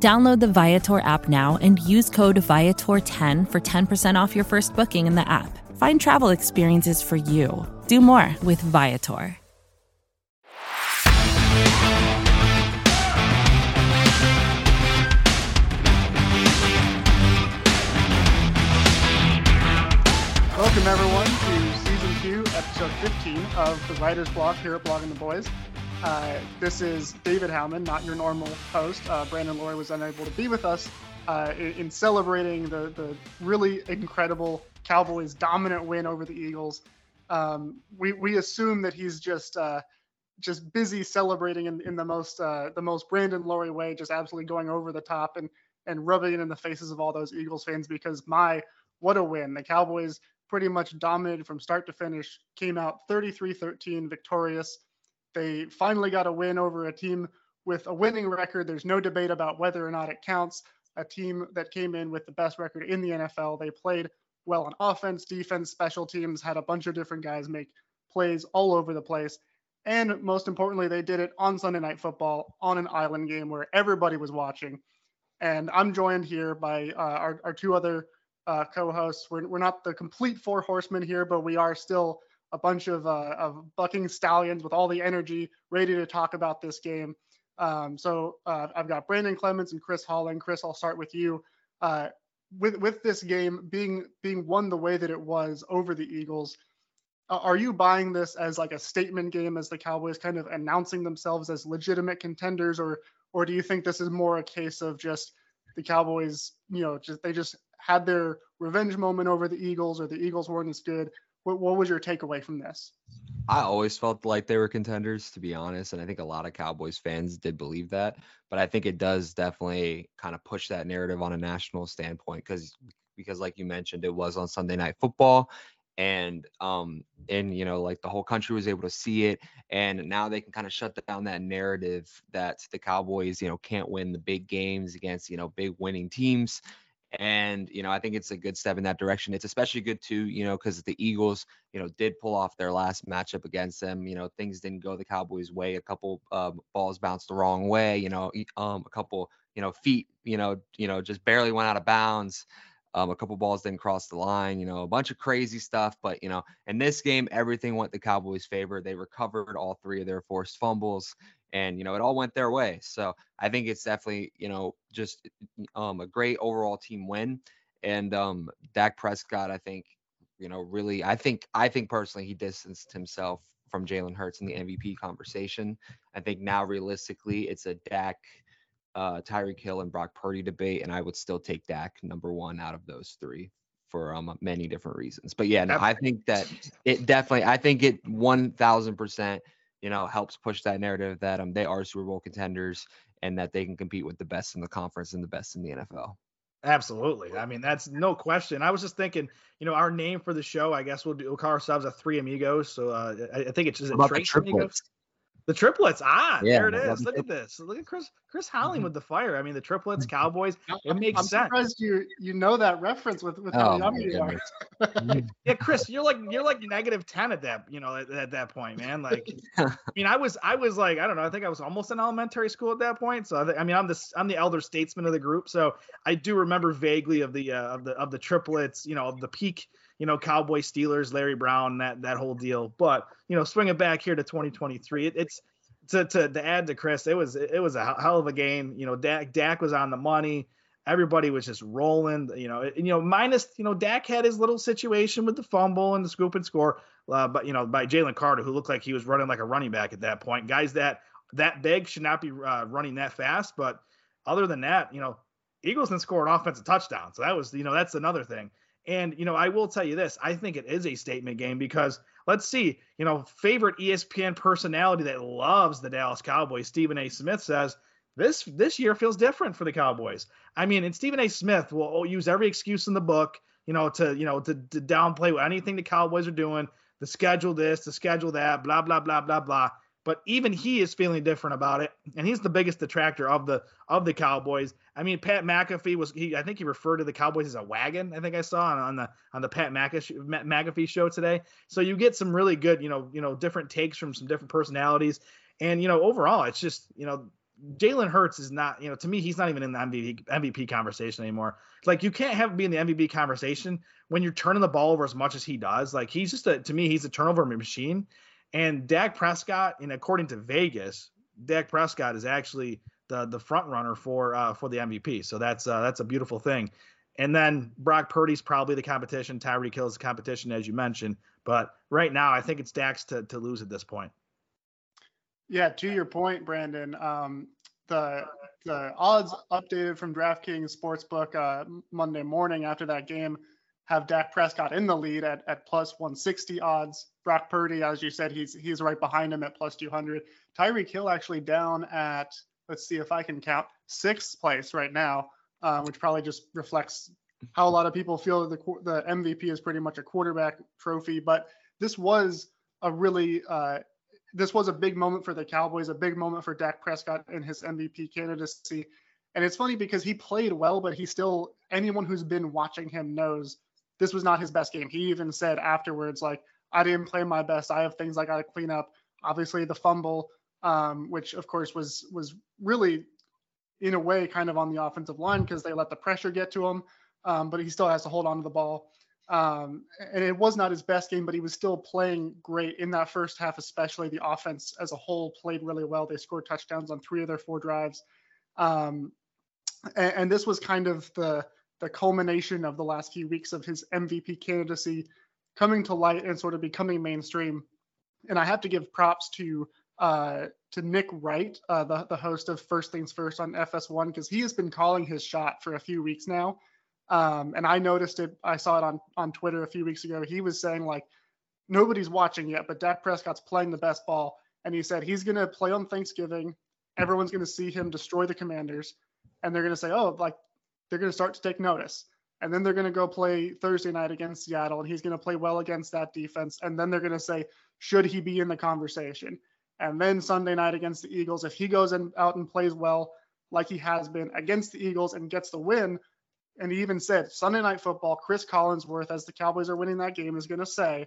Download the Viator app now and use code Viator10 for 10% off your first booking in the app. Find travel experiences for you. Do more with Viator. Welcome, everyone, to season two, episode 15 of the Writer's Block here at Blogging the Boys. Uh, this is David Howman, not your normal host. Uh, Brandon Loree was unable to be with us uh, in, in, celebrating the, the really incredible Cowboys' dominant win over the Eagles. Um, we, we assume that he's just uh, just busy celebrating in, in the most uh, the most Brandon Loree way, just absolutely going over the top and and rubbing it in the faces of all those Eagles fans because my what a win! The Cowboys pretty much dominated from start to finish, came out 33-13 victorious. They finally got a win over a team with a winning record. There's no debate about whether or not it counts. A team that came in with the best record in the NFL. They played well on offense, defense, special teams, had a bunch of different guys make plays all over the place. And most importantly, they did it on Sunday Night Football on an island game where everybody was watching. And I'm joined here by uh, our, our two other uh, co-hosts. We're, we're not the complete four horsemen here, but we are still a bunch of, uh, of bucking stallions with all the energy, ready to talk about this game. Um, so uh, I've got Brandon Clements and Chris Halling. Chris, I'll start with you. Uh, with with this game being being won the way that it was over the Eagles, are you buying this as like a statement game as the Cowboys kind of announcing themselves as legitimate contenders, or or do you think this is more a case of just the Cowboys, you know, just they just had their revenge moment over the Eagles, or the Eagles weren't as good. What, what was your takeaway from this? I always felt like they were contenders, to be honest, and I think a lot of Cowboys fans did believe that. But I think it does definitely kind of push that narrative on a national standpoint because because like you mentioned, it was on Sunday Night Football, and um and you know like the whole country was able to see it and now they can kind of shut down that narrative that the cowboys you know can't win the big games against you know big winning teams and, you know, I think it's a good step in that direction. It's especially good too, you know, because the Eagles, you know, did pull off their last matchup against them. You know, things didn't go the Cowboys' way. A couple um, balls bounced the wrong way. You know, um, a couple, you know, feet, you know, you know, just barely went out of bounds. Um, a couple balls didn't cross the line, you know, a bunch of crazy stuff. But, you know, in this game, everything went the Cowboys' favor. They recovered all three of their forced fumbles and, you know, it all went their way. So I think it's definitely, you know, just um, a great overall team win. And um, Dak Prescott, I think, you know, really, I think, I think personally, he distanced himself from Jalen Hurts in the MVP conversation. I think now realistically, it's a Dak uh, Tyreek Hill and Brock Purdy debate, and I would still take Dak number one out of those three for um, many different reasons. But yeah, no, I think that it definitely, I think it one thousand percent, you know, helps push that narrative that um they are Super Bowl contenders and that they can compete with the best in the conference and the best in the NFL. Absolutely. I mean, that's no question. I was just thinking, you know, our name for the show, I guess we'll, do, we'll call ourselves a Three Amigos. So uh, I, I think it's just a Trace Amigos. The triplets. Ah, yeah, there it is. Look at this. Look at Chris Chris Halling mm-hmm. with the fire. I mean, the triplets, mm-hmm. Cowboys. It makes I'm sense. surprised you you know that reference with with how oh, young you are. Yeah, Chris, you're like you're like negative ten at that you know at, at that point, man. Like, I mean, I was I was like I don't know. I think I was almost in elementary school at that point. So I, I mean, I'm the I'm the elder statesman of the group. So I do remember vaguely of the uh, of the of the triplets. You know, of the peak you know, Cowboy Steelers, Larry Brown, that that whole deal. But you know, swing it back here to 2023, it, it's to, to to add to Chris, it was it was a hell of a game. You know, Dak Dak was on the money. Everybody was just rolling. You know, and, you know, minus you know, Dak had his little situation with the fumble and the scoop and score, uh, but you know, by Jalen Carter, who looked like he was running like a running back at that point. Guys that that big should not be uh, running that fast. But other than that, you know, Eagles didn't score an offensive touchdown, so that was you know that's another thing. And, you know, I will tell you this I think it is a statement game because let's see, you know, favorite ESPN personality that loves the Dallas Cowboys, Stephen A. Smith says, this this year feels different for the Cowboys. I mean, and Stephen A. Smith will use every excuse in the book. you know, to you know to, to downplay anything the Cowboys are doing, the schedule this, the schedule that, blah blah blah blah blah. But even he is feeling different about it, and he's the biggest detractor of the of the Cowboys. I mean, Pat McAfee was he. I think he referred to the Cowboys as a wagon. I think I saw on, on the on the Pat McAfee, show today. So you get some really good, you know, you know, different takes from some different personalities, and you know, overall, it's just you know Jalen Hurts is not, you know, to me, he's not even in the MVP MVP conversation anymore. Like you can't have be in the MVP conversation when you're turning the ball over as much as he does. Like he's just a to me, he's a turnover machine. And Dak Prescott, and according to Vegas, Dak Prescott is actually the the front runner for uh, for the MVP. So that's uh, that's a beautiful thing. And then Brock Purdy's probably the competition. Tyreek Hill is the competition, as you mentioned. But right now, I think it's Dak's to to lose at this point. Yeah, to your point, Brandon, um, the the odds updated from DraftKings Sportsbook uh, Monday morning after that game have Dak Prescott in the lead at, at plus 160 odds. Brock Purdy, as you said, he's he's right behind him at plus 200. Tyreek Hill actually down at let's see if I can count sixth place right now, uh, which probably just reflects how a lot of people feel the the MVP is pretty much a quarterback trophy. But this was a really uh, this was a big moment for the Cowboys, a big moment for Dak Prescott and his MVP candidacy. And it's funny because he played well, but he still, anyone who's been watching him knows this was not his best game. He even said afterwards, like, I didn't play my best. I have things I got to clean up. Obviously, the fumble, um, which of course was was really, in a way, kind of on the offensive line because they let the pressure get to him. Um, but he still has to hold on to the ball. Um, and it was not his best game, but he was still playing great in that first half, especially the offense as a whole played really well. They scored touchdowns on three of their four drives. Um, and, and, this was kind of the, the culmination of the last few weeks of his MVP candidacy coming to light and sort of becoming mainstream. And I have to give props to uh, to Nick Wright, uh, the, the host of First Things First on FS1, because he has been calling his shot for a few weeks now. Um, and I noticed it. I saw it on on Twitter a few weeks ago. He was saying like nobody's watching yet, but Dak Prescott's playing the best ball, and he said he's going to play on Thanksgiving. Everyone's going to see him destroy the Commanders, and they're going to say, oh, like they're going to start to take notice. And then they're going to go play Thursday night against Seattle, and he's going to play well against that defense. And then they're going to say, should he be in the conversation? And then Sunday night against the Eagles, if he goes in, out and plays well like he has been against the Eagles and gets the win, and he even said Sunday Night Football, Chris Collinsworth, as the Cowboys are winning that game, is going to say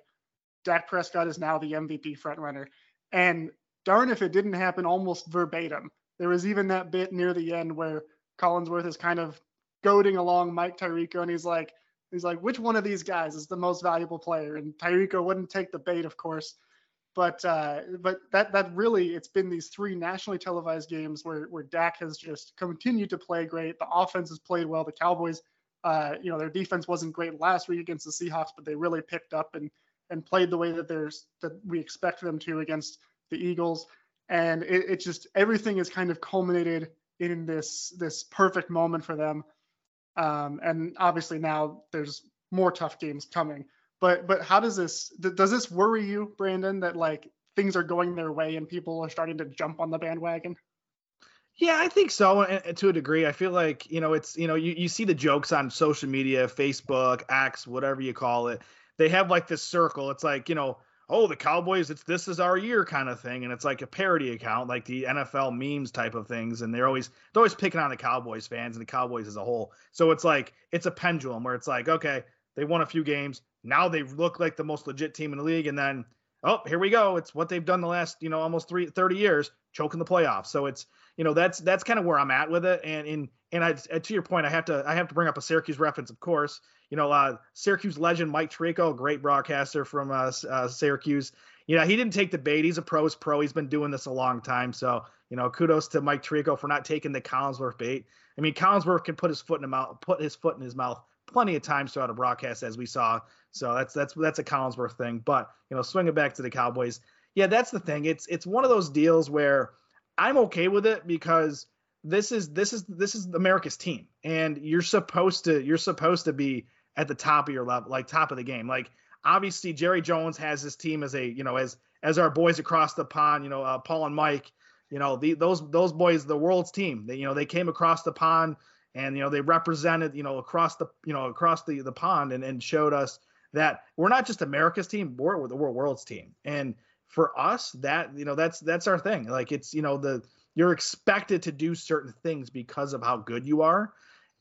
Dak Prescott is now the MVP frontrunner. And darn if it didn't happen almost verbatim. There was even that bit near the end where Collinsworth is kind of goading along Mike Tirico, and he's like, he's like, which one of these guys is the most valuable player? And Tirico wouldn't take the bait, of course. But uh, but that that really it's been these three nationally televised games where where Dak has just continued to play great. The offense has played well. The Cowboys, uh, you know, their defense wasn't great last week against the Seahawks, but they really picked up and and played the way that there's that we expect them to against the Eagles. And it, it just everything is kind of culminated in this this perfect moment for them. Um, and obviously now there's more tough games coming. But but how does this does this worry you, Brandon, that like things are going their way and people are starting to jump on the bandwagon? Yeah, I think so. And to a degree, I feel like you know it's you know you, you see the jokes on social media, Facebook, X, whatever you call it. They have like this circle. It's like you know, oh the Cowboys, it's this is our year kind of thing, and it's like a parody account, like the NFL memes type of things. And they're always they're always picking on the Cowboys fans and the Cowboys as a whole. So it's like it's a pendulum where it's like okay, they won a few games, now they look like the most legit team in the league. And then, oh, here we go. It's what they've done the last, you know, almost three, 30 years, choking the playoffs. So it's, you know, that's that's kind of where I'm at with it. And in and I to your point, I have to I have to bring up a Syracuse reference, of course. You know, uh, Syracuse legend Mike Tirico, great broadcaster from uh, uh, Syracuse. You know, he didn't take the bait. He's a pro's pro. He's been doing this a long time. So, you know, kudos to Mike Tirico for not taking the Collinsworth bait. I mean, Collinsworth can put his foot in his mouth, put his foot in his mouth plenty of times throughout a broadcast, as we saw. So that's that's that's a Collinsworth thing. But you know, swing it back to the Cowboys, yeah, that's the thing. It's it's one of those deals where I'm okay with it because this is this is this is America's team, and you're supposed to you're supposed to be at the top of your level, like top of the game. Like obviously Jerry Jones has his team as a you know as as our boys across the pond, you know, uh, Paul and Mike, you know, the, those those boys, the world's team. They, you know, they came across the pond and you know they represented you know across the you know across the the pond and, and showed us that we're not just America's team, we're the world's team. And for us, that you know that's that's our thing. Like it's you know the you're expected to do certain things because of how good you are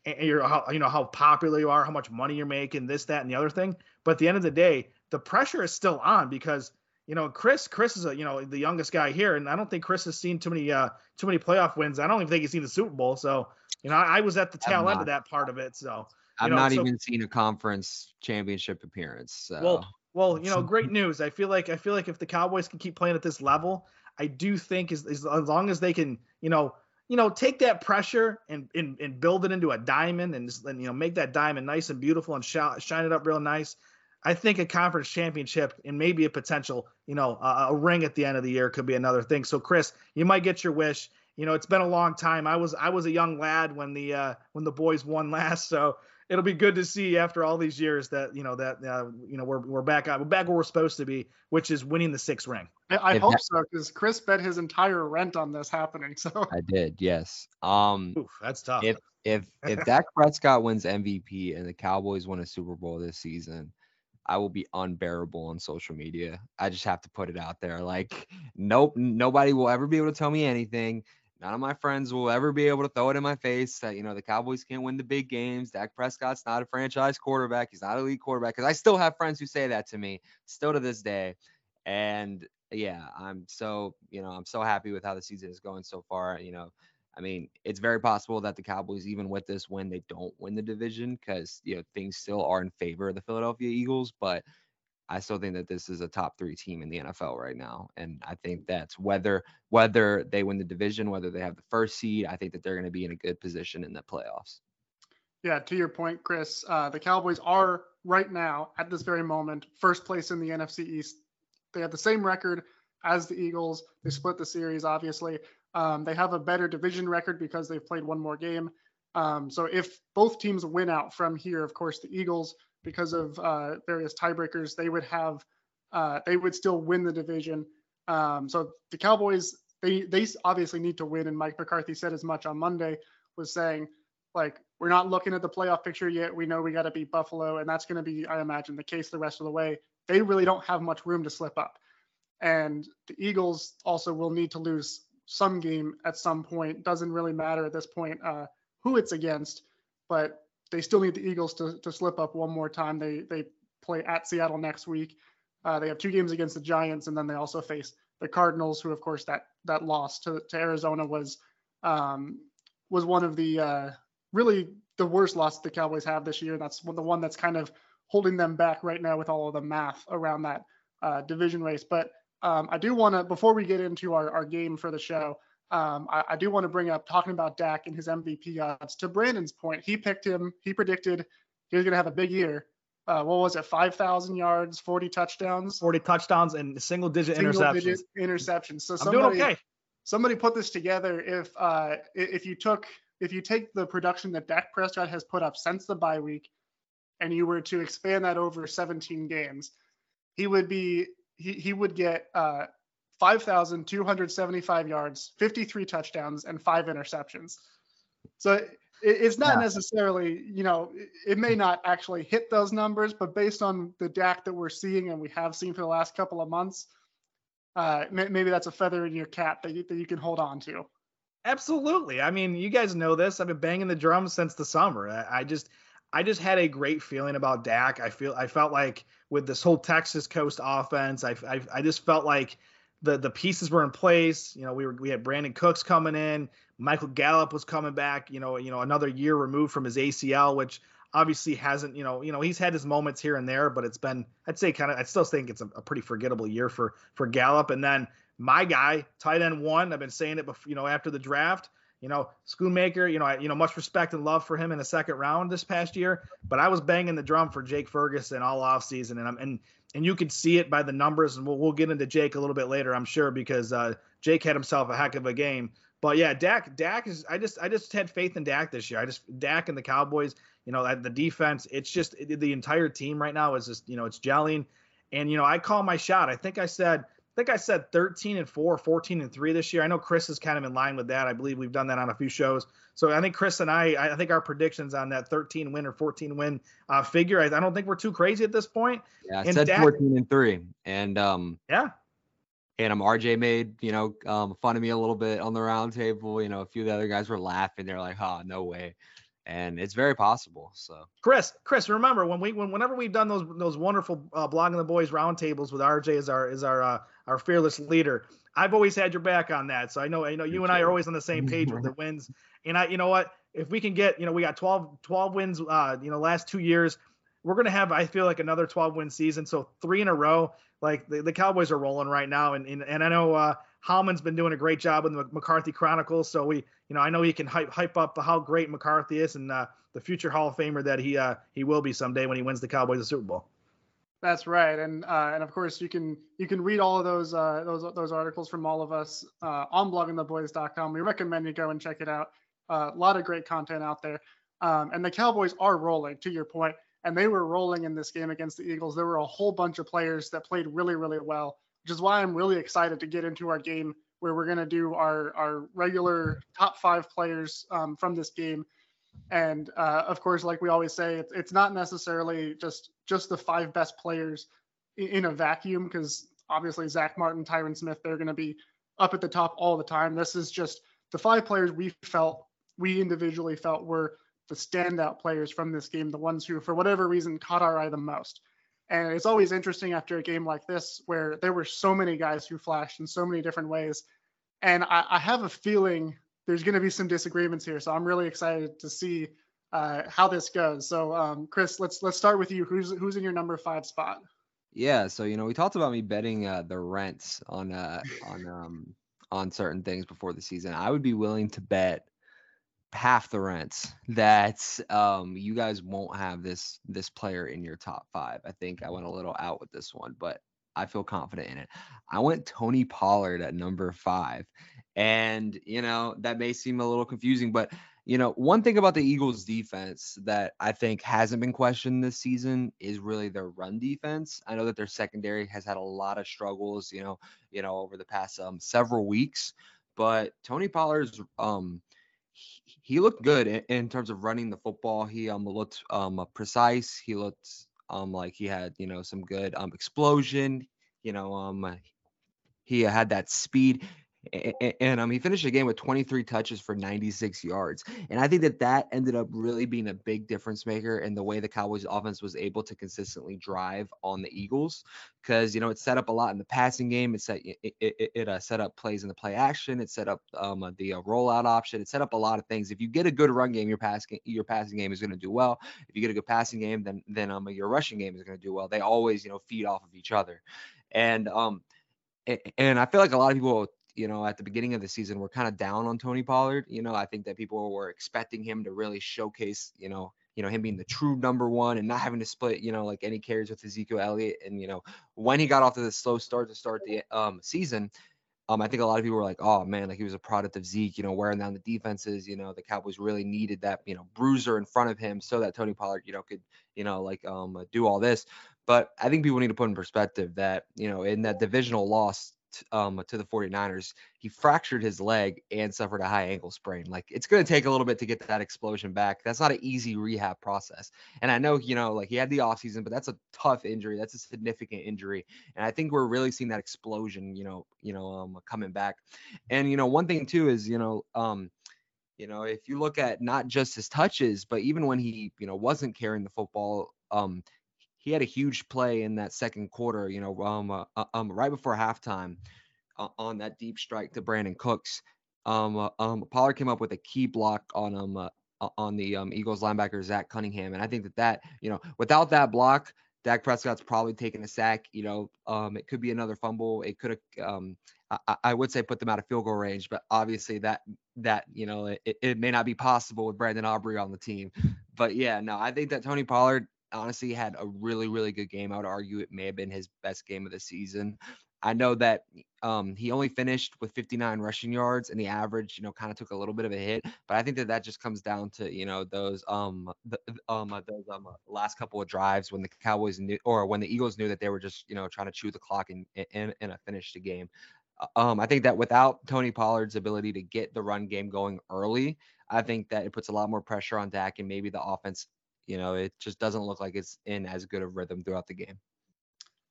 and you're how you know how popular you are, how much money you're making, this, that, and the other thing. But at the end of the day, the pressure is still on because you know Chris. Chris is a you know the youngest guy here, and I don't think Chris has seen too many uh too many playoff wins. I don't even think he's seen the Super Bowl. So you know I, I was at the tail end of that part of it. So I've know, not so, even seen a conference championship appearance. So. Well, well, you know, great news. I feel like I feel like if the Cowboys can keep playing at this level, I do think as, as, as long as they can, you know, you know, take that pressure and, and, and build it into a diamond and, just, and you know make that diamond nice and beautiful and sh- shine it up real nice. I think a conference championship and maybe a potential, you know, a, a ring at the end of the year could be another thing. So Chris, you might get your wish. You know, it's been a long time. I was I was a young lad when the uh, when the boys won last, so it'll be good to see after all these years that you know that uh, you know we're we're back we're back where we're supposed to be, which is winning the sixth ring. I, I hope that, so because Chris bet his entire rent on this happening. So I did, yes. Um, Oof, that's tough. If if if Dak Prescott wins MVP and the Cowboys win a Super Bowl this season, I will be unbearable on social media. I just have to put it out there. Like, nope, nobody will ever be able to tell me anything. None of my friends will ever be able to throw it in my face that, you know, the Cowboys can't win the big games. Dak Prescott's not a franchise quarterback. He's not a league quarterback. Because I still have friends who say that to me, still to this day. And yeah, I'm so, you know, I'm so happy with how the season is going so far. You know, I mean, it's very possible that the Cowboys, even with this win, they don't win the division because, you know, things still are in favor of the Philadelphia Eagles. But I still think that this is a top three team in the NFL right now, and I think that's whether whether they win the division, whether they have the first seed, I think that they're going to be in a good position in the playoffs. Yeah, to your point, Chris, uh, the Cowboys are right now at this very moment first place in the NFC East. They have the same record as the Eagles. They split the series, obviously. Um, they have a better division record because they've played one more game. Um, so if both teams win out from here, of course, the Eagles because of uh, various tiebreakers, they would have uh, they would still win the division. Um, so the Cowboys they they obviously need to win, and Mike McCarthy said as much on Monday, was saying like we're not looking at the playoff picture yet. We know we got to beat Buffalo, and that's going to be, I imagine, the case the rest of the way. They really don't have much room to slip up, and the Eagles also will need to lose some game at some point. Doesn't really matter at this point uh, who it's against, but they still need the Eagles to, to slip up one more time. They they play at Seattle next week. Uh, they have two games against the Giants, and then they also face the Cardinals, who of course that that loss to, to Arizona was um, was one of the uh, really the worst loss the Cowboys have this year. That's the one that's kind of holding them back right now with all of the math around that uh, division race. But um, I do want to before we get into our, our game for the show. Um, I, I, do want to bring up talking about Dak and his MVP odds. To Brandon's point, he picked him. He predicted he was going to have a big year. Uh, what was it? Five thousand yards, forty touchdowns, forty touchdowns, and single digit single interceptions. Digit interceptions. So somebody, okay. Somebody put this together. If uh, if you took if you take the production that Dak Prescott has put up since the bye week, and you were to expand that over 17 games, he would be he, he would get uh, 5,275 yards, 53 touchdowns, and five interceptions. So it, it's not yeah. necessarily, you know, it, it may not actually hit those numbers, but based on the Dak that we're seeing and we have seen for the last couple of months, uh, maybe that's a feather in your cap that you, that you can hold on to. Absolutely. I mean, you guys know this. I've been banging the drums since the summer. I, I just, I just had a great feeling about Dak. I feel, I felt like with this whole Texas Coast offense, I, I, I just felt like the the pieces were in place. You know, we were we had Brandin Cooks coming in, Michael Gallup was coming back. You know, you know another year removed from his ACL, which obviously hasn't. You know, you know he's had his moments here and there, but it's been I'd say kind of I still think it's a, a pretty forgettable year for for Gallup. And then my guy, tight end one, I've been saying it before. You know, after the draft. You know, Schoonmaker, you know, I, you know, much respect and love for him in the second round this past year, but I was banging the drum for Jake Ferguson all offseason. And I'm, and and you can see it by the numbers. And we'll, we'll get into Jake a little bit later, I'm sure, because uh, Jake had himself a heck of a game. But yeah, Dak, Dak is. I just, I just had faith in Dak this year. I just Dak and the Cowboys. You know, the defense. It's just the entire team right now is just, you know, it's gelling. And you know, I call my shot. I think I said think I said 13 and 4, 14 and 3 this year. I know Chris is kind of in line with that. I believe we've done that on a few shows. So I think Chris and I, I think our predictions on that 13 win or 14 win uh, figure, I, I, don't think we're too crazy at this point. Yeah, I and said Dak, 14 and 3. And um, yeah. And um, RJ made, you know, um, fun of me a little bit on the roundtable. You know, a few of the other guys were laughing. They're like, oh, no way and it's very possible. So, Chris, Chris, remember when we when whenever we've done those those wonderful uh, blogging the boys roundtables with RJ as our as our uh, our fearless leader, I've always had your back on that. So I know I know you and I are always on the same page with the wins. And I, you know what, if we can get, you know, we got 12 12 wins, uh, you know, last two years. We're gonna have, I feel like, another 12 win season. So three in a row. Like the, the Cowboys are rolling right now, and and, and I know uh, Howman's been doing a great job in the McCarthy Chronicles. So we, you know, I know he can hype hype up how great McCarthy is and uh, the future Hall of Famer that he uh, he will be someday when he wins the Cowboys the Super Bowl. That's right, and uh, and of course you can you can read all of those uh, those those articles from all of us uh, on bloggingtheboys.com. We recommend you go and check it out. Uh, a lot of great content out there, um, and the Cowboys are rolling. To your point, and they were rolling in this game against the Eagles. There were a whole bunch of players that played really really well which is why I'm really excited to get into our game where we're going to do our, our regular top five players um, from this game. And uh, of course, like we always say, it's, it's not necessarily just just the five best players in, in a vacuum because obviously Zack Martin, Tyron Smith, they're going to be up at the top all the time. This is just the five players we felt we individually felt were the standout players from this game, the ones who, for whatever reason, caught our eye the most. And it's always interesting after a game like this where there were so many guys who flashed in so many different ways. And I, I have a feeling there's going to be some disagreements here. So I'm really excited to see uh, how this goes. So um, Chris, let's let's start with you. Who's who's in your number five spot? Yeah, so you know we talked about me betting uh, the rents on uh, on um, on certain things before the season. I would be willing to bet half the rents that um, you guys won't have this this player in your top five. I think I went a little out with this one, but I feel confident in it. I went Tony Pollard at number five. And, you know, that may seem a little confusing, but, you know, one thing about the Eagles defense that I think hasn't been questioned this season is really their run defense. I know that their secondary has had a lot of struggles, you know, you know, over the past um, several weeks, but Tony Pollard's um he looked good in, in, terms of running the football. He um looked um precise. He looked um like he had you know some good um explosion. You know um he had that speed and, um, he finished the game with 23 touches for 96 yards. And I think that that ended up really being a big difference maker in the way the Cowboys offense was able to consistently drive on the Eagles. Because, you know, it set up a lot in the passing game. It set, it, it, it uh, set up plays in the play action. It set up um, uh, the uh, rollout option. It set up a lot of things. If you get a good run game, your passing, your passing game is going to do well. If you get a good passing game, then, then um, your rushing game is going to do well. They always, you know, feed off of each other. And, um, and I feel like a lot of people you know, at the beginning of the season, we're kind of down on Tony Pollard. You know, I think that people were expecting him to really showcase, you know, you know, him being the true number one and not having to split, you know, like any carries with Ezekiel Elliott. And, you know, when he got off to the slow start to start the um, season, um, I think a lot of people were like, oh man, like he was a product of Zeke, you know, wearing down the defenses. You know, the Cowboys really needed that, you know, bruiser in front of him so that Tony Pollard, you know, could, you know, like um do all this. But I think people need to put in perspective that, you know, in that divisional loss um, to the 49ers, he fractured his leg and suffered a high ankle sprain. Like it's going to take a little bit to get that explosion back. That's not an easy rehab process. And I know, you know, like he had the offseason, but that's a tough injury. That's a significant injury. And I think we're really seeing that explosion, you know, you know, um, coming back. And, you know, one thing too is, you know, um, you know, if you look at not just his touches, but even when he, you know, wasn't carrying the football, um, he had a huge play in that second quarter, you know, um, uh, uh um, right before halftime uh, on that deep strike to Brandin Cooks. Um, uh, um, Pollard came up with a key block on um uh, on the um, Eagles linebacker Zach Cunningham, and I think that that you know without that block, Dak Prescott's probably taken a sack. You know, um, it could be another fumble. It could have, um, I, I, would say, put them out of field goal range. But obviously, that that you know, it, it may not be possible with Brandon Aubrey on the team. But yeah, no, I think that Tony Pollard honestly had a really, really good game. I would argue it may have been his best game of the season. I know that um, he only finished with 59 rushing yards, and the average, you know, kind of took a little bit of a hit. But I think that that just comes down to, you know, those um, the, um, those um, last couple of drives when the Cowboys knew, or when the Eagles knew that they were just, you know, trying to chew the clock and and, and finish the game. Uh, um, I think that without Tony Pollard's ability to get the run game going early, I think that it puts a lot more pressure on Dak, and maybe the offense, you know, it just doesn't look like it's in as good of rhythm throughout the game.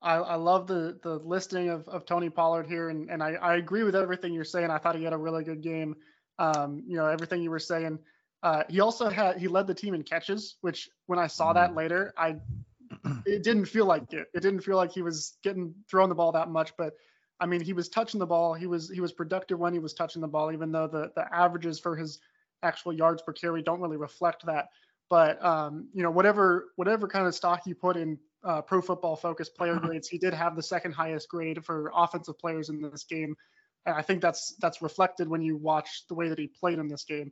I, I love the the listing of, of Tony Pollard here, and, and I, I agree with everything you're saying. I thought he had a really good game. Um, you know, everything you were saying. Uh, he also had he led the team in catches, which when I saw that mm. later, I it didn't feel like it. It didn't feel like he was getting thrown the ball that much, but I mean, he was touching the ball. He was he was productive when he was touching the ball, even though the the averages for his actual yards per carry don't really reflect that. But um, you know, whatever whatever kind of stock you put in uh, Pro Football Focus player mm-hmm. grades, he did have the second highest grade for offensive players in this game, and I think that's that's reflected when you watch the way that he played in this game.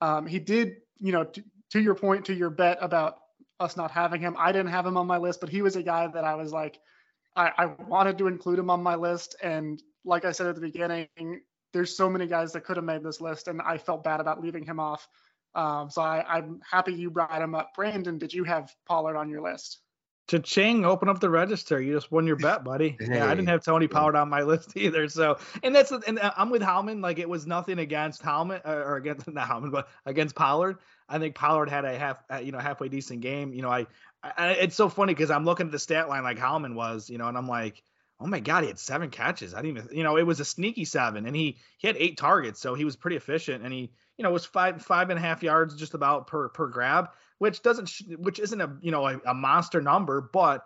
Um, he did, you know, t- to your point, to your bet about us not having him, I didn't have him on my list, but he was a guy that I was like, I, I wanted to include him on my list, and like I said at the beginning, there's so many guys that could have made this list, and I felt bad about leaving him off. Um, so I, I'm happy you brought him up. Brandon, did you have Pollard on your list? Cha-ching, open up the register. You just won your bet, buddy. Hey. Yeah, I didn't have Tony Pollard on my list either. So, and that's and uh, I'm with Howman. Like it was nothing against Howman uh, or against not Howman, but against Pollard. I think Pollard had a half, uh, you know, halfway decent game. You know, I, I it's so funny because I'm looking at the stat line like Howman was, you know, and I'm like, oh my god, he had seven catches. I didn't even, you know, it was a sneaky seven, and he he had eight targets, so he was pretty efficient, and he, you know, was five five and a half yards just about per per grab which doesn't which isn't a you know a, a monster number, but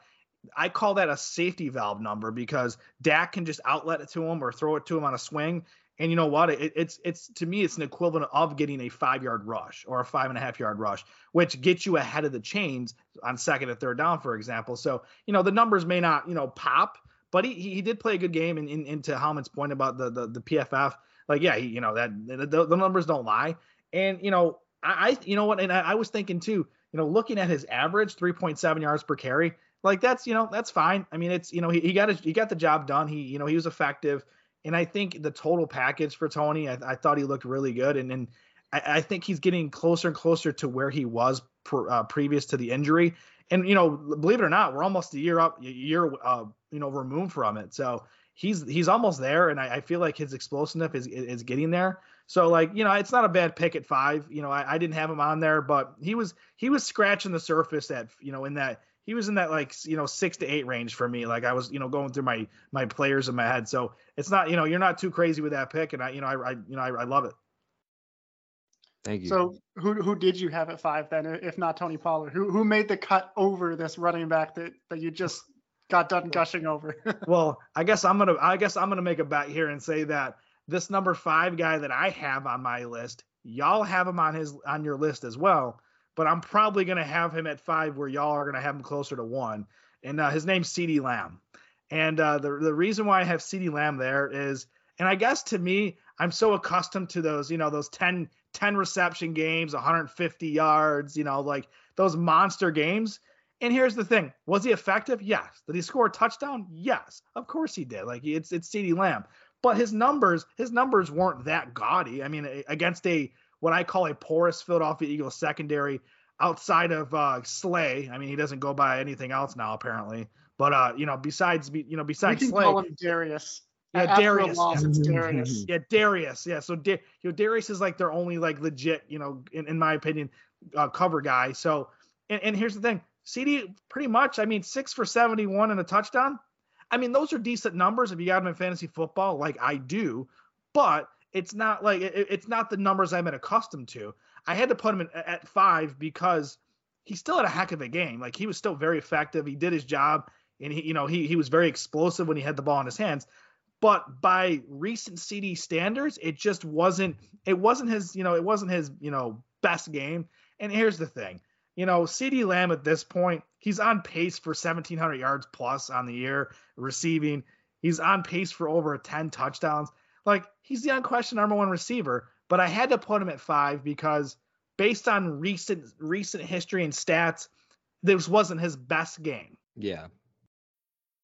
I call that a safety valve number because Dak can just outlet it to him or throw it to him on a swing. And you know what? It, it's it's to me it's an equivalent of getting a five yard rush or a five and a half yard rush, which gets you ahead of the chains on second and third down, for example. So you know the numbers may not you know pop, but he he did play a good game. And in, into Howman's point about the the, the PFF, like yeah, he, you know that the, the numbers don't lie. And you know I, I you know what, and I, I, was thinking too, you know, looking at his average 3.7 yards per carry, like that's you know that's fine. I mean, it's you know he, he got his, he got the job done. He you know he was effective, and I think the total package for Tony, I, I thought he looked really good, and and I, I, think he's getting closer and closer to where he was per, uh, previous to the injury. And you know, believe it or not, we're almost a year up, year uh, you know removed from it. So he's he's almost there, and I, I feel like his explosiveness is is getting there. So like you know, it's not a bad pick at five. You know, I, I didn't have him on there, but he was he was scratching the surface at you know in that he was in that like you know six to eight range for me. Like I was you know going through my my players in my head. So it's not you know you're not too crazy with that pick, and I you know I, I you know I, I love it. Thank you. So who who did you have at five then, if not Tony Pollard? Who who made the cut over this running back that that you just got done gushing over? well, I guess I'm gonna I guess I'm gonna make a bet here and say that this number five guy that I have on my list, y'all have him on his on your list as well. But I'm probably gonna have him at five, where y'all are gonna have him closer to one. And uh, his name's CeeDee Lamb. And uh, the the reason why I have CeeDee Lamb there is, and I guess to me, I'm so accustomed to those, you know, those 10, 10 reception games, 150 yards, you know, like those monster games. And here's the thing: was he effective? Yes. Did he score a touchdown? Yes. Of course he did. Like it's it's CeeDee Lamb but his numbers his numbers weren't that gaudy. I mean, against a what I call a porous Philadelphia Eagles secondary outside of uh, Slay. I mean, he doesn't go by anything else now apparently. But uh, you know, besides you know, besides we can Slay, call him Darius. Yeah, After Darius. Loss, it's Darius. yeah, Darius. Yeah, so da- you know, Darius is like their only like legit, you know, in, in my opinion, uh, cover guy. So, and, and here's the thing, CeeDee pretty much. I mean, six for seventy-one and a touchdown. I mean, those are decent numbers if you got them in fantasy football, like I do, but it's not like it, it's not the numbers I've been accustomed to. I had to put him in, at five because he still had a heck of a game. Like he was still very effective. He did his job, and he, you know, he he was very explosive when he had the ball in his hands. But by recent CeeDee standards, it just wasn't. It wasn't his. You know, it wasn't his. You know, best game. And here's the thing you know, CeeDee Lamb at this point, he's on pace for 1,700 yards plus on the year receiving. He's on pace for over 10 touchdowns. Like, he's the unquestioned number one receiver, but I had to put him at five because based on recent recent history and stats, this wasn't his best game. Yeah.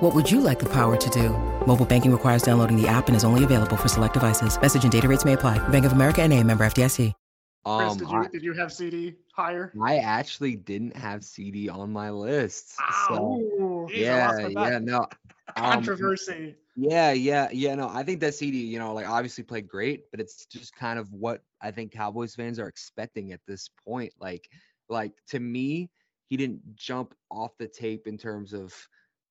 What would you like the power to do? Mobile banking requires downloading the app and is only available for select devices. Message and data rates may apply. Bank of America and a member FDIC. Chris, Um, did you I, did you have CeeDee higher? I actually didn't have CeeDee on my list. So, Ooh, Jeez, I lost yeah, yeah, no. um, controversy. Yeah, yeah, yeah. No, I think that CeeDee, you know, like obviously played great, but it's just kind of what I think Cowboys fans are expecting at this point. Like, like to me, he didn't jump off the tape in terms of,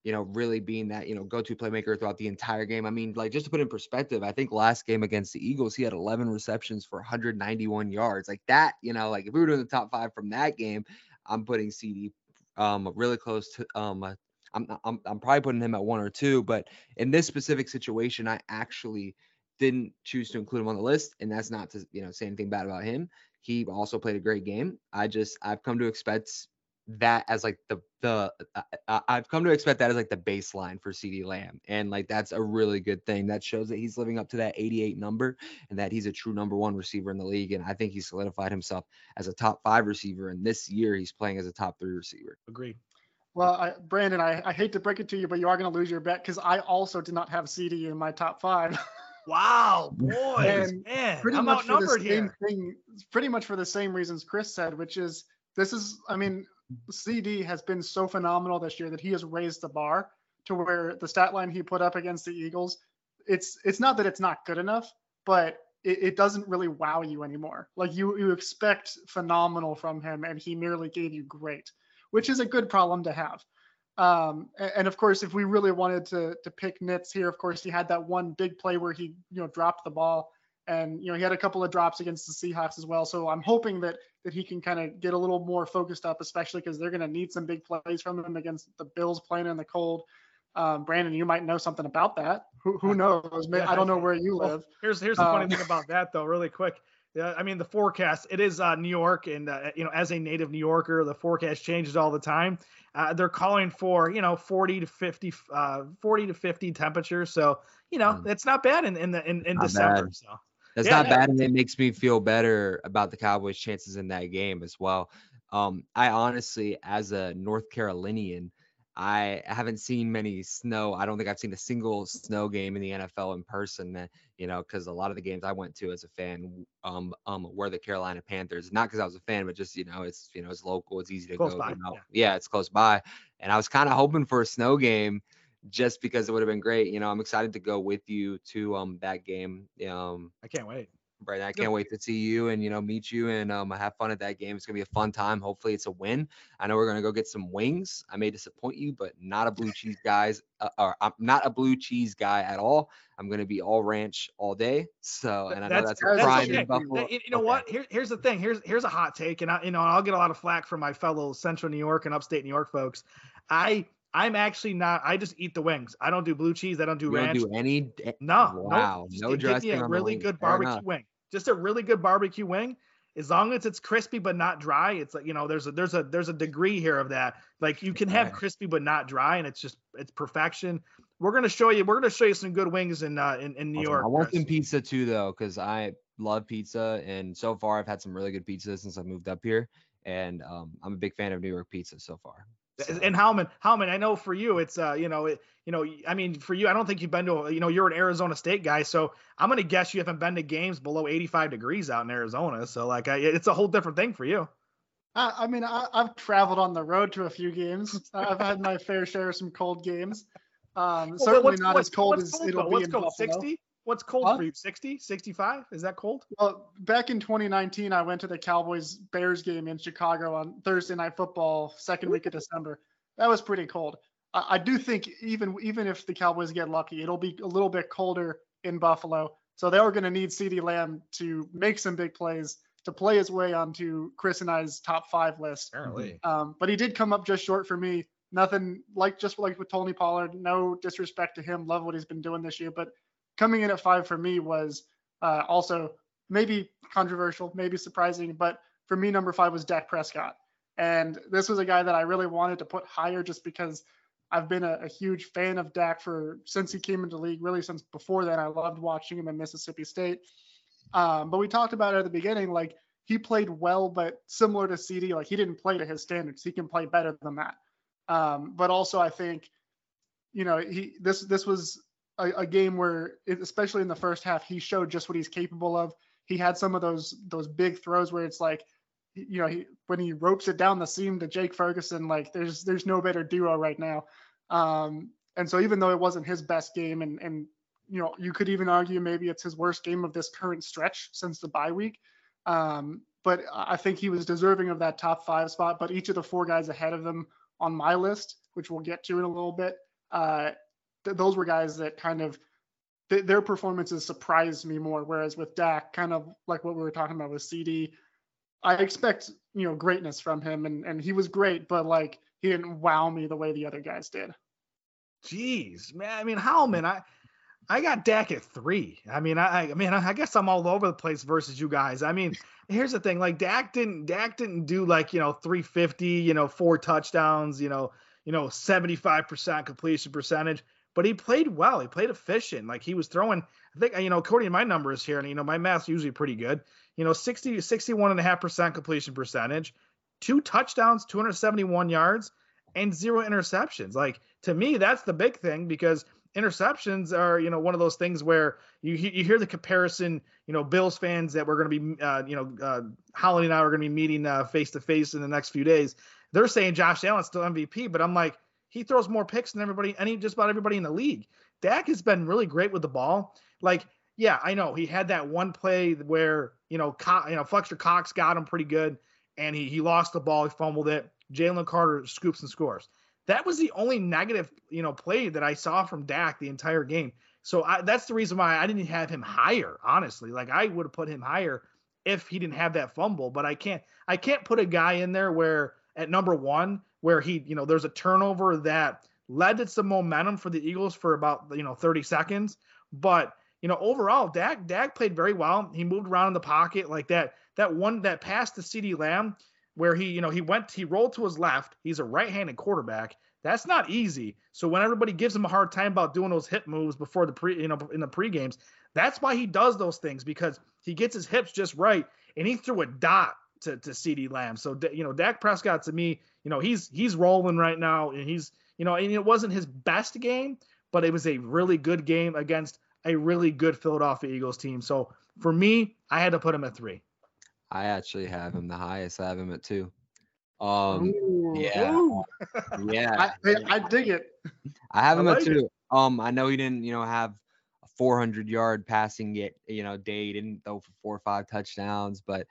you know, really being that, you know, go-to playmaker throughout the entire game. I mean, like just to put in perspective, I think last game against the Eagles, he had 11 receptions for 191 yards. Like that, you know, like if we were doing the top five from that game, I'm putting CeeDee um really close to um uh, I'm, I'm I'm probably putting him at one or two, but in this specific situation, I actually didn't choose to include him on the list, and that's not to you know say anything bad about him. He also played a great game. I just I've come to expect that as like the the uh, uh, I've come to expect that as like the baseline for CeeDee Lamb, and like that's a really good thing. That shows that he's living up to that 88 number, and that he's a true number one receiver in the league. And I think he solidified himself as a top five receiver. And this year, he's playing as a top three receiver. Agreed. Well, I, Brandon, I, I hate to break it to you, but you are going to lose your bet because I also did not have CeeDee in my top five. Wow, boys, And man, pretty I'm much for the same here. thing. Pretty much for the same reasons Chris said, which is this is. I mean, CeeDee has been so phenomenal this year that he has raised the bar to where the stat line he put up against the Eagles. It's it's not that it's not good enough, but it, it doesn't really wow you anymore. Like you you expect phenomenal from him, and he merely gave you great, which is a good problem to have. Um, a- and, of course, if we really wanted to to pick nits here, of course, he had that one big play where he you know dropped the ball, and you know he had a couple of drops against the Seahawks as well. So I'm hoping that that he can kind of get a little more focused up, especially because they're going to need some big plays from him against the Bills playing in the cold. Um, Brandon, you might know something about that. Who, who knows? May- Yeah, I don't know where you well, live. Here's here's the funny Um, thing about that though, really quick. Yeah, I mean the forecast. It is uh, New York, and uh, you know, as a native New Yorker, the forecast changes all the time. Uh, they're calling for you know 40 to 50, uh, 40 to 50 temperatures. So you know, Mm. it's not bad in in the in, in December. bad. So That's Yeah, not bad, and it makes me feel better about the Cowboys' chances in that game as well. Um, I honestly, as a North Carolinian, I haven't seen many snow. I don't think I've seen a single snow game in the NFL in person. uh, You know, because a lot of the games I went to as a fan, um, um, were the Carolina Panthers. Not because I was a fan, but just you know, it's you know, it's local, it's easy to Close go. by, you know? yeah. yeah, it's close by, and I was kind of hoping for a snow game just because it would have been great. You know, I'm excited to go with you to um that game. Um, I can't wait. Brandon, I can't wait to see you and you know meet you and um have fun at that game. It's gonna be a fun time. Hopefully, it's a win. I know we're gonna go get some wings. I may disappoint you, but not a blue cheese guys. Uh, or I'm not a blue cheese guy at all. I'm gonna be all ranch all day. So, and I know that's, that's a prime okay. in Buffalo. You you know Okay. what? Here, here's the thing. Here's here's a hot take, and I, you know I'll get a lot of flack from my fellow Central New York and Upstate New York folks. I I'm actually not. I just eat the wings. I don't do blue cheese. I don't do You don't ranch. do any. No, Wow. No give dressing me a really good barbecue wing. Just a really good barbecue wing. As long as it's crispy but not dry, it's like you know there's a there's a there's a degree here of that. Like you can have crispy but not dry, and it's just it's perfection. We're gonna show you. We're gonna show you some good wings in uh, in, in New Awesome. York. I want Chris. some pizza too, though, because I love pizza, and so far I've had some really good pizza since I moved up here, and um, I'm a big fan of New York pizza so far. So- And Howman, Howman, I know for you, it's uh, you know, it, you know, I mean, for you, I don't think you've been to, you know, you're an Arizona State guy, so I'm gonna guess you haven't been to games below 85 degrees out in Arizona. So like, I, it's a whole different thing for you. I, I mean, I, I've traveled on the road to a few games. I've had my fair share of some cold games. Um, Well, certainly not as cold as cold, it'll be What's in cold? Buffalo. 60? What's cold huh? for you? 60, 65? Is that cold? Well, back in 2019, I went to the Cowboys Bears game in Chicago on Thursday Night Football, second week of December. That was pretty cold. I, I do think even even if the Cowboys get lucky, it'll be a little bit colder in Buffalo. So they are going to need CeeDee Lamb to make some big plays to play his way onto Chris and I's top five list. Apparently. Um, but he did come up just short for me. Nothing like just like with Tony Pollard. No disrespect to him. Love what he's been doing this year. But coming in at five for me was uh, also maybe controversial, maybe surprising. But for me, number five was Dak Prescott. And this was a guy that I really wanted to put higher just because I've been a, a, huge fan of Dak for since he came into league, really since before then. I loved watching him in Mississippi State. Um, but we talked about it at the beginning, like he played well, but similar to CeeDee, like he didn't play to his standards. He can play better than that. Um, but also, I think, you know, he this this was a, a game where, especially in the first half, he showed just what he's capable of. He had some of those those big throws where it's like, you know, he when he ropes it down the seam to Jake Ferguson, like there's there's no better duo right now. Um, and so even though it wasn't his best game, and and you know, you could even argue maybe it's his worst game of this current stretch since the bye week. Um, but I think he was deserving of that top five spot. But each of the four guys ahead of them on my list, which we'll get to in a little bit, uh, th- those were guys that kind of th- their performances surprised me more. Whereas with Dak, kind of like what we were talking about with CeeDee, I expect you know greatness from him, and and he was great, but like he didn't wow me the way the other guys did. Jeez, man. I mean, Howman? I I got Dak at three. I mean, I, I mean, I guess I'm all over the place versus you guys. I mean, here's the thing: like Dak didn't, Dak didn't do like you know 350, you know, four touchdowns, you know, you know, 75% completion percentage. But he played well. He played efficient. Like he was throwing. I think you know, according to my numbers here, and you know, my math's usually pretty good. You know, 60, 61 and a half percent completion percentage, two touchdowns, 271 yards, and zero interceptions. Like to me, that's the big thing because interceptions are you know one of those things where you you hear the comparison you know bills fans that we're going to be uh, you know uh, holly and i are going to be meeting face to face in the next few days they're saying josh allen's still mvp but i'm like he throws more picks than everybody any just about everybody in the league dak has been really great with the ball like yeah i know he had that one play where you know Co- you know fletcher cox got him pretty good and he he lost the ball he fumbled it jalen carter scoops and scores that was the only negative, you know, play that I saw from Dak the entire game. So I, that's the reason why I didn't have him higher. Honestly, like I would have put him higher if he didn't have that fumble. But I can't, I can't put a guy in there where at number one where he, you know, there's a turnover that led to some momentum for the Eagles for about you know 30 seconds. But you know, overall, Dak Dak played very well. He moved around in the pocket like that. That one that pass to CeeDee Lamb where he, you know, he went, he rolled to his left. He's a right-handed quarterback. That's not easy. So when everybody gives him a hard time about doing those hip moves before the pre, you know, in the pre games, that's why he does those things because he gets his hips just right, and he threw a dot to to CeeDee Lamb. So you know, Dak Prescott to me, you know, he's he's rolling right now, and he's, you know, and it wasn't his best game, but it was a really good game against a really good Philadelphia Eagles team. So for me, I had to put him at three. I actually have him the highest. I have him at two. Um, Ooh, yeah, ooh. yeah. I, I dig it. I have I him like at two. Um, I know he didn't, you know, have a 400 yard passing yet, you know, day. He didn't throw for four or five touchdowns, but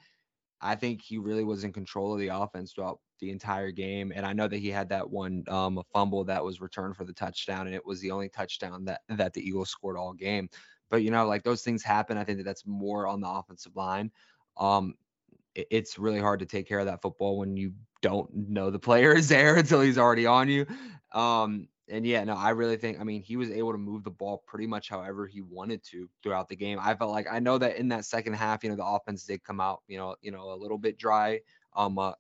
I think he really was in control of the offense throughout the entire game. And I know that he had that one um, fumble that was returned for the touchdown, and it was the only touchdown that that the Eagles scored all game. But you know, like those things happen. I think that that's more on the offensive line. Um, it, it's really hard to take care of that football when you don't know the player is there until he's already on you. Um, and yeah, no, I really think, I mean, he was able to move the ball pretty much however he wanted to throughout the game. I felt like I know that in that second half, you know, the offense did come out, you know, you know, a little bit dry, um, uh,